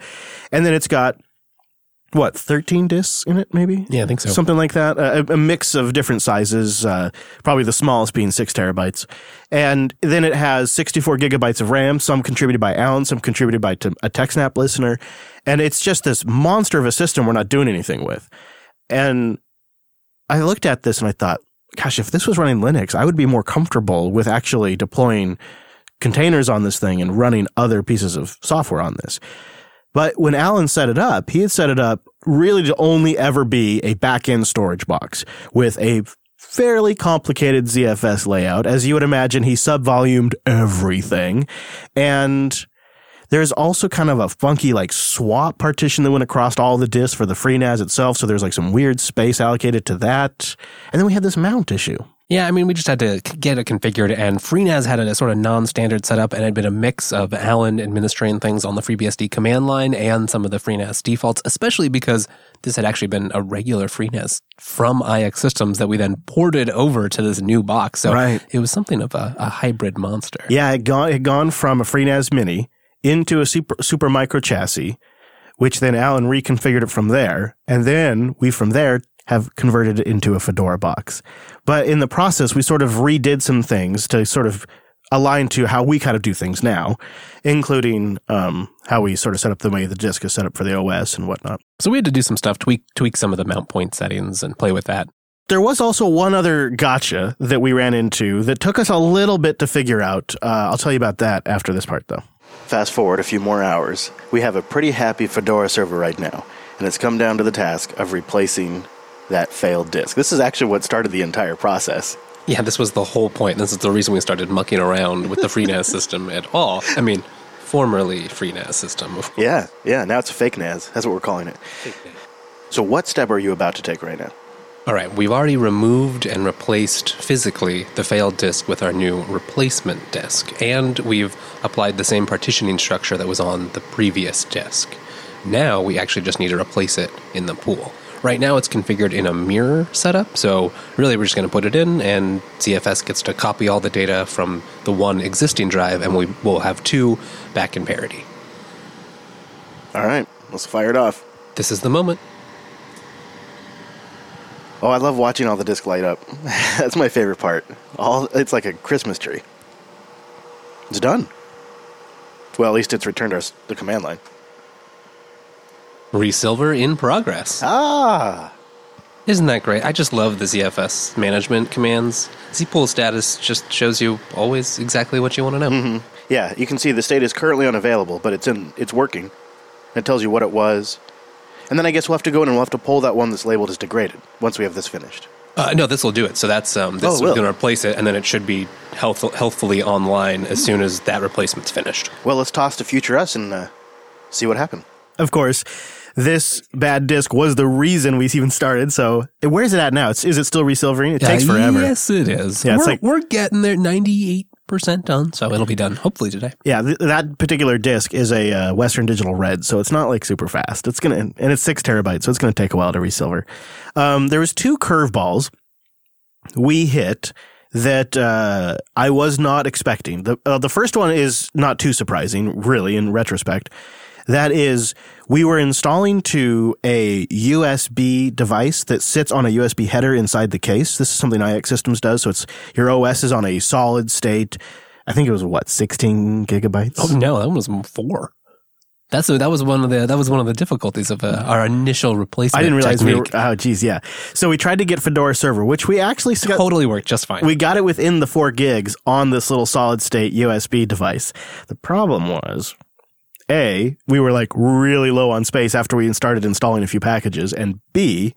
and then it's got what 13 discs in it maybe? Yeah, I think so. something like that. A, a mix of different sizes uh, probably the smallest being six terabytes. And then it has 64 gigabytes of ram some contributed by allan some contributed by t- a techsnap listener. And it's just this monster of a system we're not doing anything with. And i looked at this and i thought gosh if this was running linux i would be more comfortable with actually deploying containers on this thing and running other pieces of software on this but when Allan set it up, he had set it up really to only ever be a back end storage box with a fairly complicated ZFS layout. As you would imagine, he subvolumed everything. And there's also kind of a funky like swap partition that went across all the disks for the FreeNAS itself. So there's like some weird space allocated to that. And then we had this mount issue. Yeah, I mean, we just had to get it configured, and FreeNAS had a sort of non-standard setup, and it had been a mix of Allan administering things on the FreeBSD command line and some of the FreeNAS defaults, especially because this had actually been a regular FreeNAS from iXsystems that we then ported over to this new box. So Right. it was something of a, a hybrid monster. Yeah, it gone it had gone from a FreeNAS Mini into a super Supermicro chassis, which then Allan reconfigured it from there, and then we from there have converted it into a Fedora box. But in the process, we sort of redid some things to sort of align to how we kind of do things now, including um, how we sort of set up the way the disk is set up for the OS and whatnot. So we had to do some stuff, tweak tweak some of the mount point settings, and play with that. There was also one other gotcha that we ran into that took us a little bit to figure out. Uh, I'll tell you about that after this part, though. Fast forward a few more hours. We have a pretty happy Fedora server right now, and it's come down to the task of replacing that failed disk. This is actually what started the entire process. Yeah, this was the whole point. This is the reason we started mucking around with the FreeNAS system at all. I mean, formerly FreeNAS system, of course. Yeah, yeah. Now it's a fake NAS. That's what we're calling it. So, what step are you about to take right now? All right, we've already removed and replaced physically the failed disk with our new replacement disk, and we've applied the same partitioning structure that was on the previous disk. Now we actually just need to replace it in the pool. Right now it's configured in a mirror setup, so really we're just going to put it in, and ZFS gets to copy all the data from the one existing drive, and we will have two back in parity. All right, let's fire it off. This is the moment. Oh, I love watching all the disc light up. (laughs) That's my favorite part. All it's like a Christmas tree. It's done. Well, at least it's returned us the command line. Resilver in progress. Ah, Isn't that great? I just love the ZFS management commands. Zpool status just shows you always exactly what you want to know. yeah. You can see the state is currently unavailable, but it's in. It's working. It tells you what it was, and then I guess we'll have to go in and we'll have to pull that one that's labeled as degraded once we have this finished. Uh, no, this will do it. So that's um, this Oh, is going to replace it, and then it should be health- healthfully online as soon as that replacement's finished. Well, let's toss to future us and uh, see what happened. Of course, this bad disc was the reason we even started. So where's it at now? It's, is it still resilvering? It takes Uh, forever. Yes, it is. Yeah, it's we're, like- we're getting there. Ninety-eight percent done, so it'll be done hopefully today. Yeah, th- that particular disc is a uh, Western Digital Red, so it's not like super fast. It's gonna and it's six terabytes, so it's gonna take a while to resilver. Um, there was two curveballs we hit that uh, I was not expecting. The uh, the first one is not too surprising, really, in retrospect. That is, we were installing to a USB device that sits on a USB header inside the case. This is something iXsystems does. So it's your OS is on a solid state. I think it was what, 16 gigabytes? Oh no, that was four. That's that was one of the that was one of the difficulties of uh, our initial replacement. I didn't realize we were, oh, geez, yeah. So we tried to get Fedora server, which we actually got, totally worked just fine. we got it within the four gigs on this little solid state USB device. The problem was, A, we were like really low on space after we started installing a few packages, and B,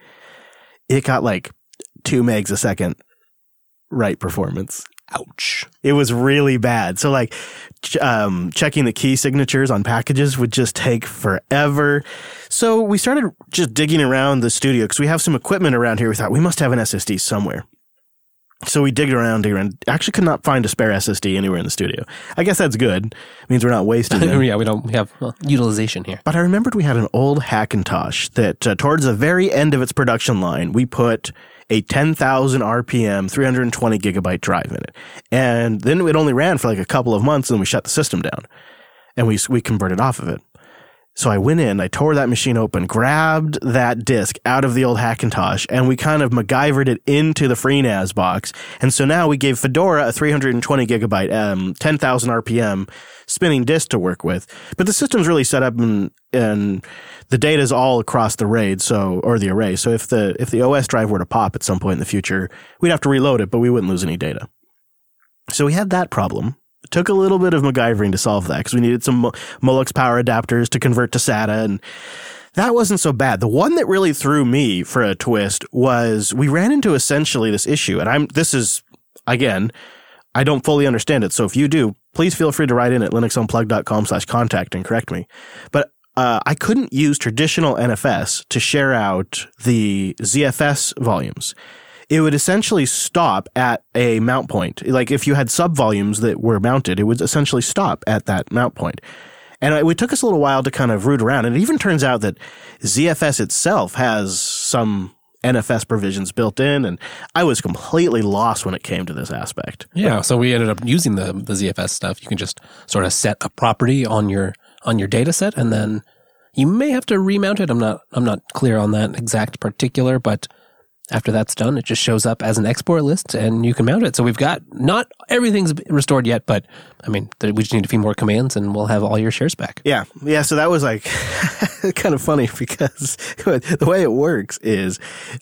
it got like two megs a second write performance. Ouch. It was really bad. So like ch- um, checking the key signatures on packages would just take forever. So we started just digging around the studio because we have some equipment around here. We thought we must have an SSD somewhere. So we digged around, digged around. Actually, could not find a spare SSD anywhere in the studio. I guess that's good. It means we're not wasting (laughs) them. yeah, we don't we have well, utilization here. But I remembered we had an old Hackintosh that uh, towards the very end of its production line, we put a 10,000 RPM, 320 gigabyte drive in it. And then it only ran for like a couple of months and we shut the system down and we, we converted off of it. So I went in, I tore that machine open, grabbed that disk out of the old Hackintosh, and we kind of MacGyvered it into the FreeNAS box. And so now we gave Fedora a 320 gigabyte, um, 10,000 RPM spinning disk to work with. But the system's really set up and, and the data is all across the RAID, so, or the array. So if the, if the OS drive were to pop at some point in the future, we'd have to reload it, but we wouldn't lose any data. So we had that problem. Took a little bit of MacGyvering to solve that because we needed some Molex power adapters to convert to SATA and that wasn't so bad. The one that really threw me for a twist was we ran into essentially this issue and I'm, this is again, I don't fully understand it. So if you do, please feel free to write in at linuxunplugged.com slash contact and correct me. But uh, I couldn't use traditional NFS to share out the ZFS volumes. It would essentially stop at a mount point. Like if you had sub volumes that were mounted, it would essentially stop at that mount point. And it took us a little while to kind of root around. And it even turns out that ZFS itself has some NFS provisions built in. And I was completely lost when it came to this aspect. Yeah, so we ended up using the the ZFS stuff. You can just sort of set a property on your on your data set and then you may have to remount it. I'm not I'm not clear on that exact particular, but after that's done, it just shows up as an export list and you can mount it. So we've got not everything's restored yet, but I mean, we just need a few more commands and we'll have all your shares back. Yeah. Yeah. So that was like (laughs) kind of funny because (laughs) the way it works is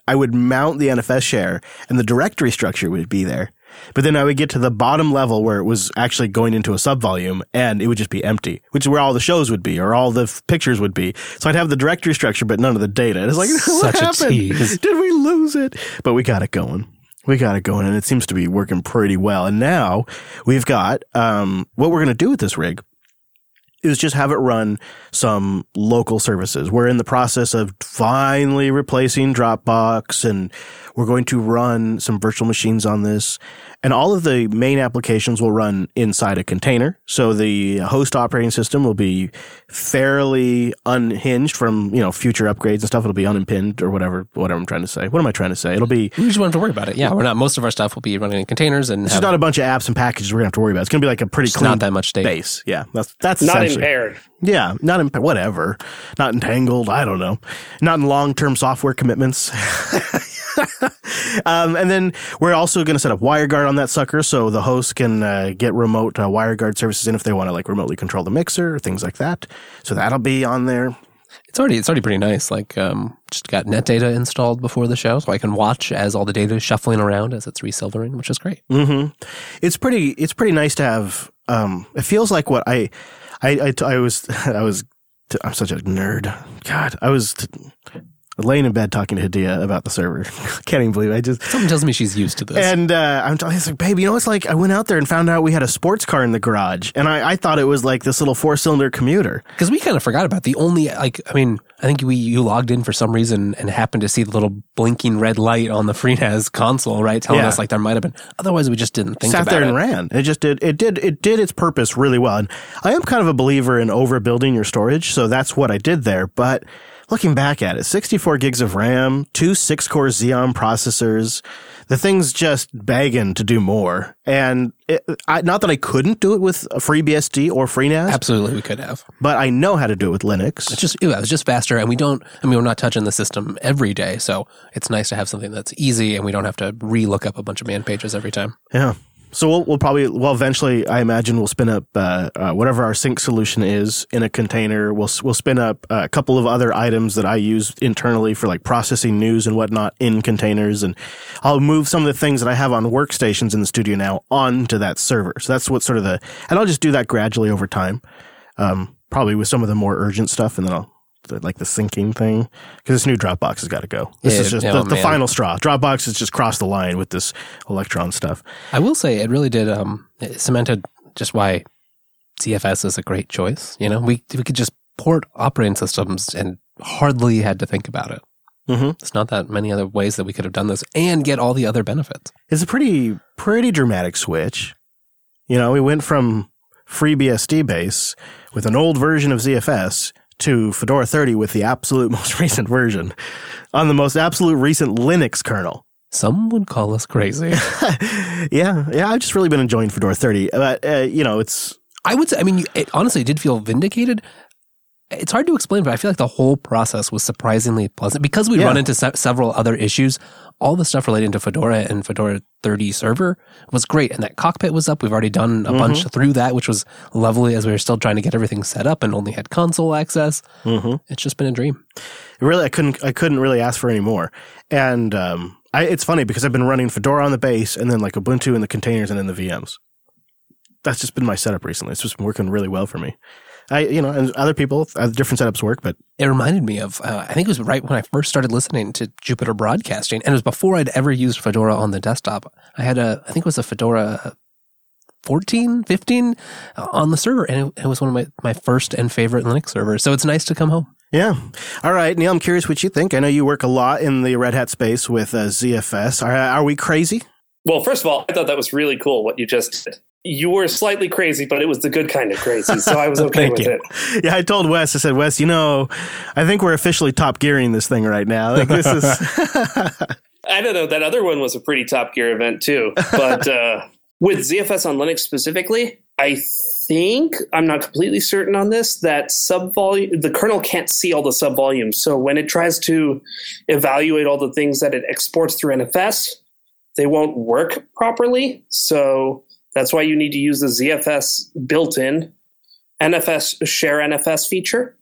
I would mount the NFS share and the directory structure would be there. But then I would get to the bottom level where it was actually going into a subvolume and it would just be empty, which is where all the shows would be or all the f- pictures would be. So I'd have the directory structure, but none of the data. And it's like, (laughs) what Such a happened? tease. Did lose it? But we got it going. We got it going and it seems to be working pretty well. And now we've got, um, what we're going to do with this rig is just have it run some local services. We're in the process of finally replacing Dropbox and we're going to run some virtual machines on this. And all of the main applications will run inside a container. So the host operating system will be fairly unhinged from, you know, future upgrades and stuff. It'll be unimpinged or whatever, whatever I'm trying to say. What am I trying to say? It'll be We just won't have to worry about it. Yeah, we're not. Most of our stuff will be running in containers and it's have not a bunch of apps and packages we're gonna have to worry about. It's gonna be like a pretty clean not that much data. base. Yeah, that's that's Not essentially- impaired. Yeah, not in whatever, not entangled. I don't know, not in long term software commitments. (laughs) um, and then we're also going to set up WireGuard on that sucker, so the host can uh, get remote uh, WireGuard services in if they want to like remotely control the mixer or things like that. So that'll be on there. It's already it's already pretty nice. Like um, just got NetData installed before the show, so I can watch as all the data is shuffling around as it's resilvering, which is great. hmm It's pretty. It's pretty nice to have. Um, it feels like what I, I, I, I was, (laughs) I was. I'm such a nerd. God, I was laying in bed talking to Hadia about the server. (laughs) Can't even believe it. I just. Something tells me she's used to this. And uh, I'm telling like, babe, you know, it's like I went out there and found out we had a sports car in the garage, and I, I thought it was like this little four cylinder commuter. because we kind of forgot about the only like I mean I think we you logged in for some reason and happened to see the little blinking red light on the (laughs) FreeNAS console, right, telling Yeah. us like there might have been. Otherwise, we just didn't think Sat there it. and ran. It just did. It did. It did its purpose really well. And I am kind of a believer in overbuilding your storage, so that's what I did there. But looking back at it, 64 gigs of RAM, two six-core Xeon processors. The thing's just begging to do more. And it, I, not that I couldn't do it with FreeBSD or FreeNAS, Absolutely, we could have. but I know how to do it with Linux. It's just yeah, it's just faster, and we don't. I mean, we're not touching the system every day, so it's nice to have something that's easy, and we don't have to re-look up a bunch of man pages every time. Yeah. So we'll, we'll probably, well, eventually, I imagine we'll spin up uh, uh, whatever our sync solution is in a container. We'll we'll spin up a couple of other items that I use internally for like processing news and whatnot in containers, and I'll move some of the things that I have on workstations in the studio now onto that server. So that's what sort of the, and I'll just do that gradually over time, um, probably with some of the more urgent stuff, and then I'll the, like the syncing thing because this new Dropbox has got to go. This Yeah, is just oh, the, the final straw. Dropbox has just crossed the line with this Electron stuff. I will say it really did um, it cemented just why ZFS is a great choice. You know, we we could just port operating systems and hardly had to think about it. Mm-hmm. It's not that many other ways that we could have done this and get all the other benefits. It's a pretty pretty dramatic switch. You know, we went from FreeBSD base with an old version of ZFS to Fedora 30 with the absolute (laughs) most recent version on the most absolute recent Linux kernel. Some would call us crazy. (laughs) yeah, yeah, I've just really been enjoying Fedora 30. But uh, you know, it's I would say, I mean, it honestly did feel vindicated. It's hard to explain, but I feel like the whole process was surprisingly pleasant because we Yeah. run into se- several other issues. All the stuff relating to Fedora and Fedora 30 server was great. And that cockpit was up. We've already done a Mm-hmm. bunch through that, which was lovely as we were still trying to get everything set up and only had console access. mm-hmm. It's just been a dream. really I couldn't I couldn't really ask for any more. And um, I, it's funny because I've been running Fedora on the base and then like Ubuntu in the containers and in the VMs. That's just been my setup recently. It's just been working really well for me. I you know and other people uh, different setups work, but It reminded me of, uh, I think it was right when I first started listening to Jupiter Broadcasting, and it was before I'd ever used Fedora on the desktop. I had a, I think it was a Fedora 14, 15 uh, on the server, and it, it was one of my, my first and favorite Linux servers. So it's nice to come home. yeah. All right, Neil, I'm curious what you think. I know you work a lot in the Red Hat space with uh, ZFS. Are, are we crazy? Well, first of all, I thought that was really cool what you just did. You were slightly crazy, but it was the good kind of crazy, so I was (laughs) okay with you. it. Yeah, I told Wes. I said, Wes, you know, I think we're officially top gearing this thing right now. Like this is. (laughs) I don't know. That other one was a pretty top gear event too. But uh, with ZFS on Linux specifically, I think I'm not completely certain on this that subvolume the kernel can't see all the subvolumes. So when it tries to evaluate all the things that it exports through NFS, they won't work properly. So that's why you need to use the ZFS built-in NFS share NFS feature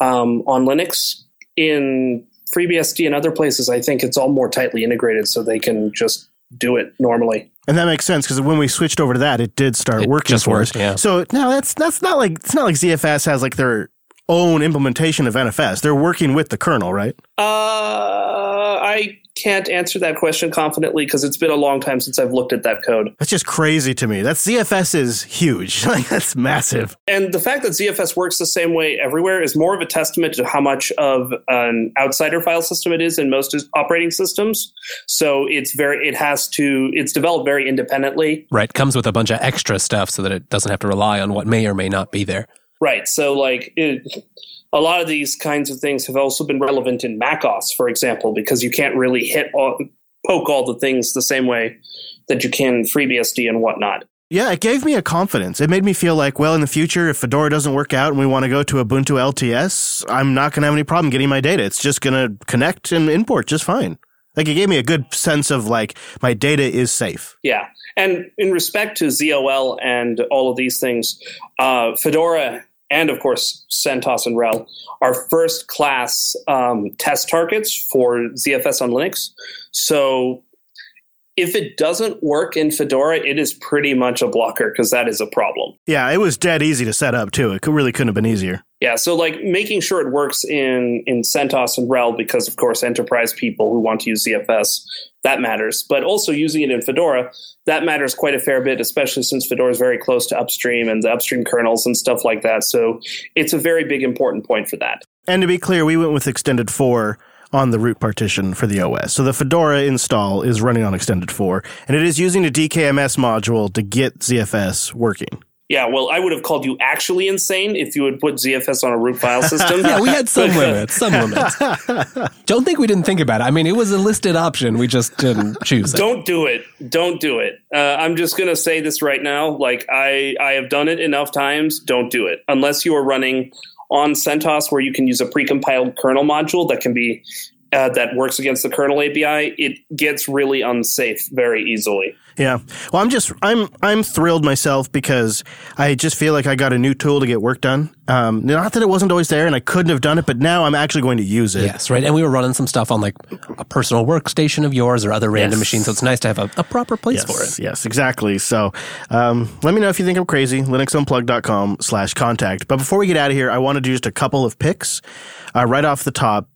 um, on Linux. In FreeBSD and other places, I think it's all more tightly integrated, so they can just do it normally. And that makes sense because when we switched over to that, it did start It working just for worked, us. yeah. So now that's that's not like it's not like ZFS has like their own implementation of NFS. They're working with the kernel, right? Uh, I can't answer that question confidently because it's been a long time since I've looked at that code. That's just crazy to me. That ZFS is huge. (laughs) like that's massive. And the fact that ZFS works the same way everywhere is more of a testament to how much of an outsider file system it is in most operating systems. So it's very, it has to, it's developed very independently. Right. Comes with a bunch of extra stuff so that it doesn't have to rely on what may or may not be there. Right. So like it, a lot of these kinds of things have also been relevant in macOS, for example, because you can't really hit all, poke all the things the same way that you can FreeBSD and whatnot. Yeah, it gave me a confidence. It made me feel like, well, in the future, if Fedora doesn't work out and we want to go to Ubuntu LTS, I'm not going to have any problem getting my data. It's just going to connect and import just fine. Like it gave me a good sense of like my data is safe. Yeah. And in respect to ZOL and all of these things, uh, Fedora and of course CentOS and RHEL are first class um, test targets for ZFS on Linux. So if it doesn't work in Fedora, it is pretty much a blocker because that is a problem. Yeah, it was dead easy to set up too. It really couldn't have been easier. Yeah, so like making sure it works in in CentOS and RHEL because of course enterprise people who want to use ZFS that matters, but also using it in Fedora that matters quite a fair bit, especially since Fedora is very close to upstream and the upstream kernels and stuff like that. So it's a very big important point for that. And to be clear, we went with extended four on the root partition for the OS. So the Fedora install is running on extended 4 and it is using a DKMS module to get ZFS working. Yeah, well, I would have called you actually insane if you would put ZFS on a root file system. (laughs) yeah, we had some (laughs) limits, some limits. Don't think we didn't think about it. I mean, it was a listed option. We just didn't choose it. Don't do it. Don't do it. Uh, I'm just going to say this right now. Like, I, I have done it enough times. Don't do it. Unless you are running on CentOS where you can use a precompiled kernel module that can be uh, that works against the kernel API, it gets really unsafe very easily. Yeah. Well, I'm just I'm I'm thrilled myself because I just feel like I got a new tool to get work done. Um, not that it wasn't always there and I couldn't have done it, but now I'm actually going to use it. Yes, right. And we were running some stuff on like a personal workstation of yours or other random yes. machines, so it's nice to have a, a proper place yes, for it. Yes, exactly. So um, let me know if you think I'm crazy. LinuxUnplugged.com slash contact. But before we get out of here, I want to do just a couple of picks uh, right off the top.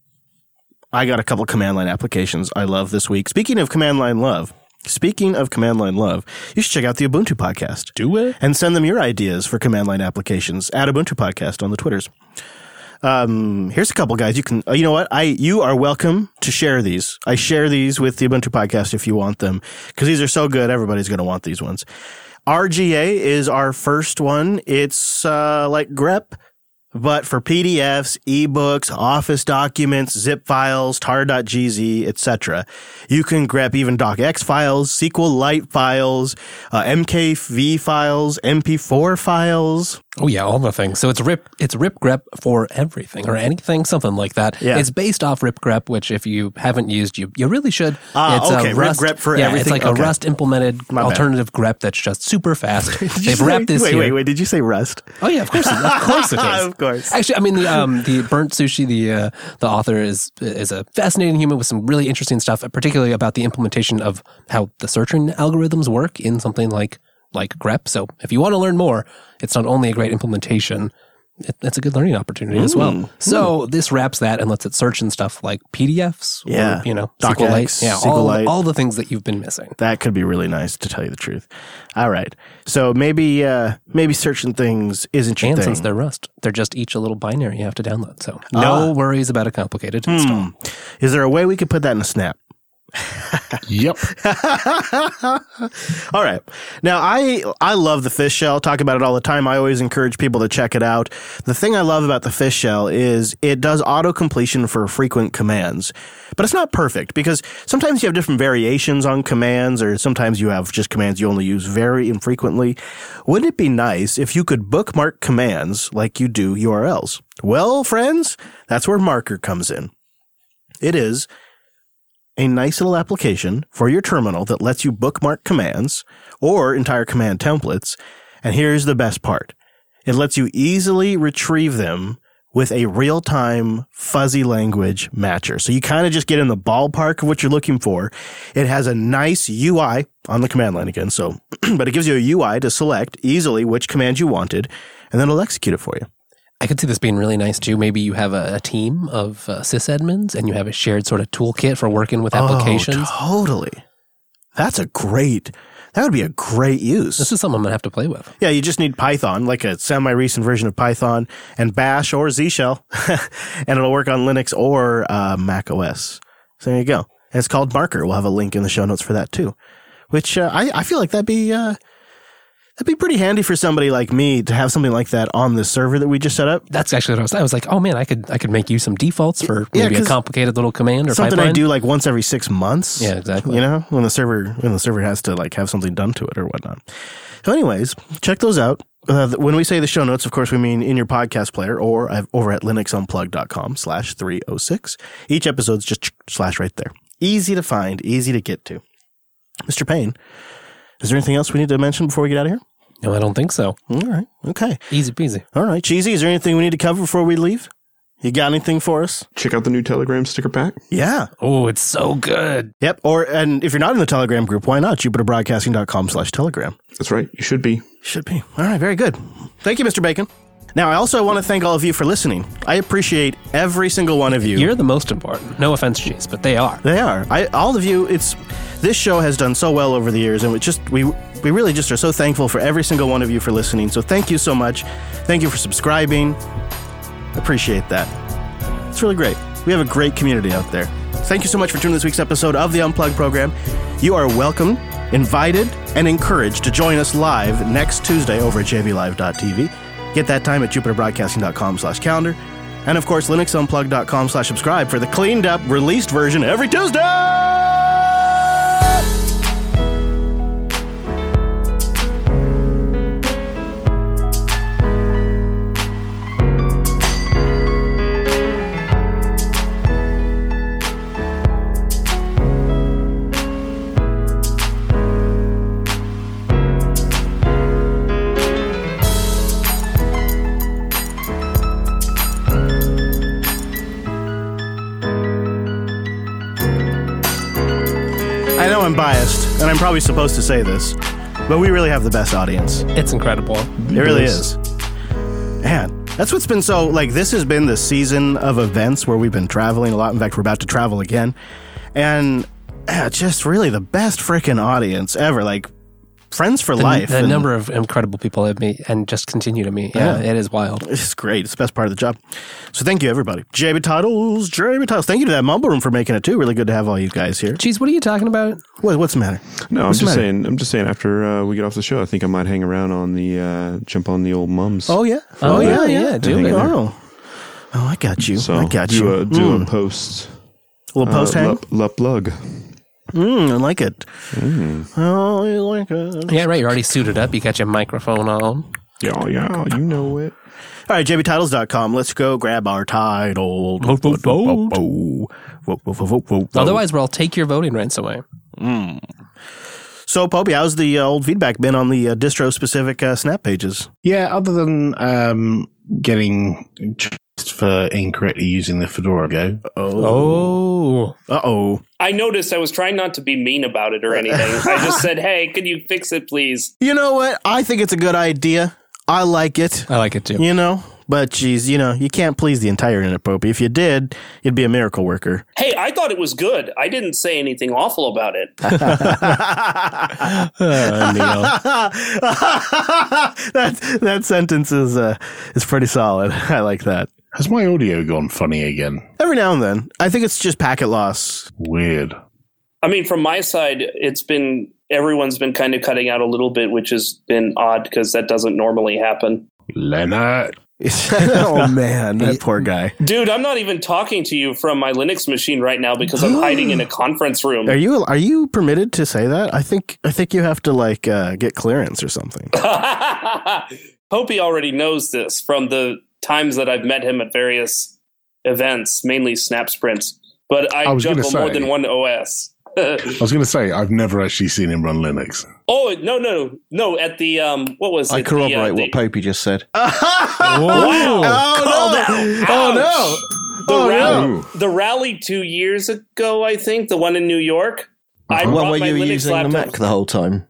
I got a couple command line applications I love this week. Speaking of command line love, Speaking of command line love, you should check out the Ubuntu podcast. Do it. And send them your ideas for command line applications at Ubuntu podcast on the Twitters. Um, here's a couple guys. You can, uh, you know what? I, you are welcome to share these. I share these with the Ubuntu podcast if you want them because these are so good. Everybody's going to want these ones. RGA is our first one. It's, uh, like grep but for PDFs, ebooks, Office documents, zip files, tar.gz, etc., you can grep even docx files, SQLite files, uh, MKV files, MP4 files. Oh yeah, all the things. So it's rip it's rip ripgrep for everything or anything, something like that. Yeah. It's based off rip ripgrep, which if you haven't used, you you really should. Ah, it's okay. A Rust, ripgrep for yeah, everything. It's like okay. a Rust implemented My alternative bad. grep that's just super fast. (laughs) They've wrapped this. Wait, here. wait, wait. Did you say Rust? Oh yeah, of course, of course it (laughs) is. of course. Actually, I mean the um the BurntSushi. The uh, the author is is a fascinating human with some really interesting stuff, particularly about the implementation of how the searching algorithms work in something like like grep. So if you want to learn more, it's not only a great implementation, it, it's a good learning opportunity mm. as well. Mm. So mm. this wraps that and lets it search and stuff like PDFs, yeah, or, you know, DocX, SQLite, yeah, SQLite. All, all the things that you've been missing. That could be really nice to tell you the truth. All right, so maybe uh, maybe searching things isn't your and thing. since they're Rust, they're just each a little binary you have to download. So no uh, worries about a complicated hmm. install. Is there a way we could put that in a snap? Yep. (laughs) all right. Now I I love the fish shell. Talk about it all the time. I always encourage people to check it out. The thing I love about the fish shell is it does auto completion for frequent commands. But it's not perfect because sometimes you have different variations on commands or sometimes you have just commands you only use very infrequently. Wouldn't it be nice if you could bookmark commands like you do URLs? Well, friends, that's where Marker comes in. It is a nice little application for your terminal that lets you bookmark commands or entire command templates. And here's the best part. It lets you easily retrieve them with a real time fuzzy language matcher. So you kind of just get in the ballpark of what you're looking for. It has a nice UI on the command line again. So, (clears throat) but it gives you a UI to select easily which command you wanted and then it'll execute it for you. I could see this being really nice too. Maybe you have a, a team of uh, sysadmins and you have a shared sort of toolkit for working with applications. Oh, totally. That's a great. That would be a great use. This is something I'm gonna have to play with. Yeah, you just need Python, like a semi-recent version of Python, and Bash or Z Shell, (laughs) and it'll work on Linux or uh, Mac OS. So there you go. And it's called Marker. We'll have a link in the show notes for that too. Which uh, I I feel like that'd be uh, that'd be pretty handy for somebody like me to have something like that on the server that we just set up. That's actually what I was. I was like, oh man, I could I could make you some defaults for Yeah, maybe a complicated little command or something I do like once every six months. Yeah, exactly. You know, when the server when the server has to like have something done to it or whatnot. So, anyways, check those out. Uh, when we say the show notes, of course, we mean in your podcast player or over at linuxunplug.com slash 306. Each episode's just slash right there. Easy to find, easy to get to. Mr. Payne, is there anything else we need to mention before we get out of here? No, I don't think so. All right. Okay. Easy peasy. All right. Cheesy, is there anything we need to cover before we leave? You got anything for us? Check out the new Telegram sticker pack. Yeah. Oh, it's so good. Yep. Or, and if you're not in the Telegram group, why not? JupiterBroadcasting.com slash Telegram. That's right. You should be. Should be. All right. Very good. Thank you, Mr. Bacon. Now, I also want to thank all of you for listening. I appreciate every single one of you. You're the most important. No offense, Cheese, but they are. They are. I all of you. It's this show has done so well over the years, and we just we we really just are so thankful for every single one of you for listening. So thank you so much. Thank you for subscribing. Appreciate that. It's really great. We have a great community out there. Thank you so much for tuning this week's episode of the Unplugged program. You are welcome, invited, and encouraged to join us live next Tuesday over at jblive.tv. Get that time at jupiterbroadcasting.com slash calendar. And of course, linuxunplug.com slash subscribe for the cleaned up, released version every Tuesday! I know I'm biased, and I'm probably supposed to say this, but we really have the best audience. It's incredible. It really is. Man, that's what's been so like. This has been the season of events where we've been traveling a lot. In fact, we're about to travel again, and yeah, just really the best freaking audience ever. Like friends for The, life. the and number of incredible people I've met and just continue to meet. Yeah, Yeah. it is wild. It's great. It's the best part of the job. So thank you, everybody. JB Titles, JB Titles. Thank you to that Mumble Room for making it too. Really good to have all you guys here. Cheese, what are you talking about? What, what's the matter? No, I'm just matter? saying. I'm just saying. After uh, we get off the show, I think I might hang around on the uh, jump on the old mums. Oh yeah. Oh, yeah, yeah, do it. Oh. Oh, I got you. so I got do you. A, do Mm. a post. A little post uh, hang. lup, lup lug. Mm, I like it. Oh, I like it. Yeah, right. You're already suited up. You got your microphone on. Yeah, yeah, you know it. All right, jbtitles.com. Let's go grab our title. Vote, vote, vote. Vote, vote, vote, vote, vote. Otherwise, we'll take your voting rights away. So, Popey, how's the uh, old feedback been on the uh, distro specific uh, snap pages? Yeah, other than um, getting chased for incorrectly using the Fedora Go. Oh. Uh oh. I noticed I was trying not to be mean about it or anything. I just said, "Hey, could you fix it, please?" You know what? I think it's a good idea. I like it. I like it too. You know? But, geez, you know, you can't please the entire internet, Popey. If you did, you'd be a miracle worker. Hey, I thought it was good. I didn't say anything awful about it. (laughs) Uh, (laughs) that that sentence is uh, is pretty solid. (laughs) I like that. Has my audio gone funny again? Every now and then, I think it's just packet loss. Weird. I mean, from my side, it's been everyone's been kind of cutting out a little bit, which has been odd because that doesn't normally happen. Leonard. (laughs) oh man, that poor guy. Dude, I'm not even talking to you from my Linux machine right now because I'm hiding in a (gasps) conference room. Are you are you permitted to say that? I think I think you have to like uh, get clearance or something. (laughs) Hope he already knows this from the times that I've met him at various events, mainly Snap Sprints. But I, I was gonna juggle more than one OS. (laughs) I was going to say, I've never actually seen him run Linux. oh no no no! At the um, what was I it? corroborate the, uh, what the, Popey just said. (laughs) Wow! Oh, Called no. Oh, no. The Oh, rally, no. the rally two years ago, I think the one in New York. I Well, brought were my you Linux using laptop. the Mac the whole time?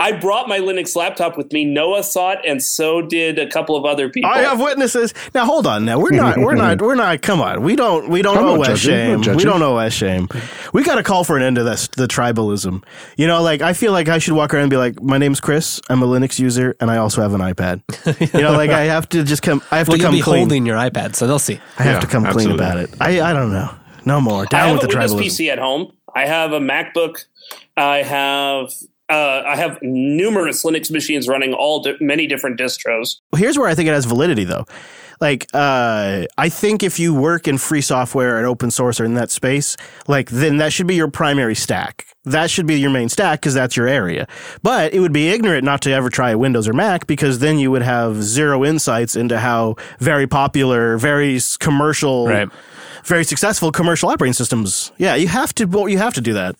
I brought my Linux laptop with me. Noah saw it, and so did a couple of other people. I have witnesses. Now hold on. Now we're not. We're not. We're not. Come on. We don't. We don't know not OS shame. We don't know OS shame. We got to call for an end to this. The tribalism. You know, like I feel like I should walk around and be like, my name's Chris. I'm a Linux user, and I also have an iPad. (laughs) you know, like I have to just come. I have Well, to you'll come be clean. holding your iPad, so they'll see. I have Yeah, to come clean about it. I. I don't know. No more. I Down have with a the Windows tribalism. PC at home. I have a MacBook. I have uh, I have numerous Linux machines running all di- many different distros. here's where I think it has validity though. Like, uh, I think if you work in free software and open source or in that space, like, then that should be your primary stack. That should be your main stack because that's your area. But it would be ignorant not to ever try Windows or Mac because then you would have zero insights into how very popular, very commercial, Right. very successful commercial operating systems. Yeah, you have to. Well, you have to do that.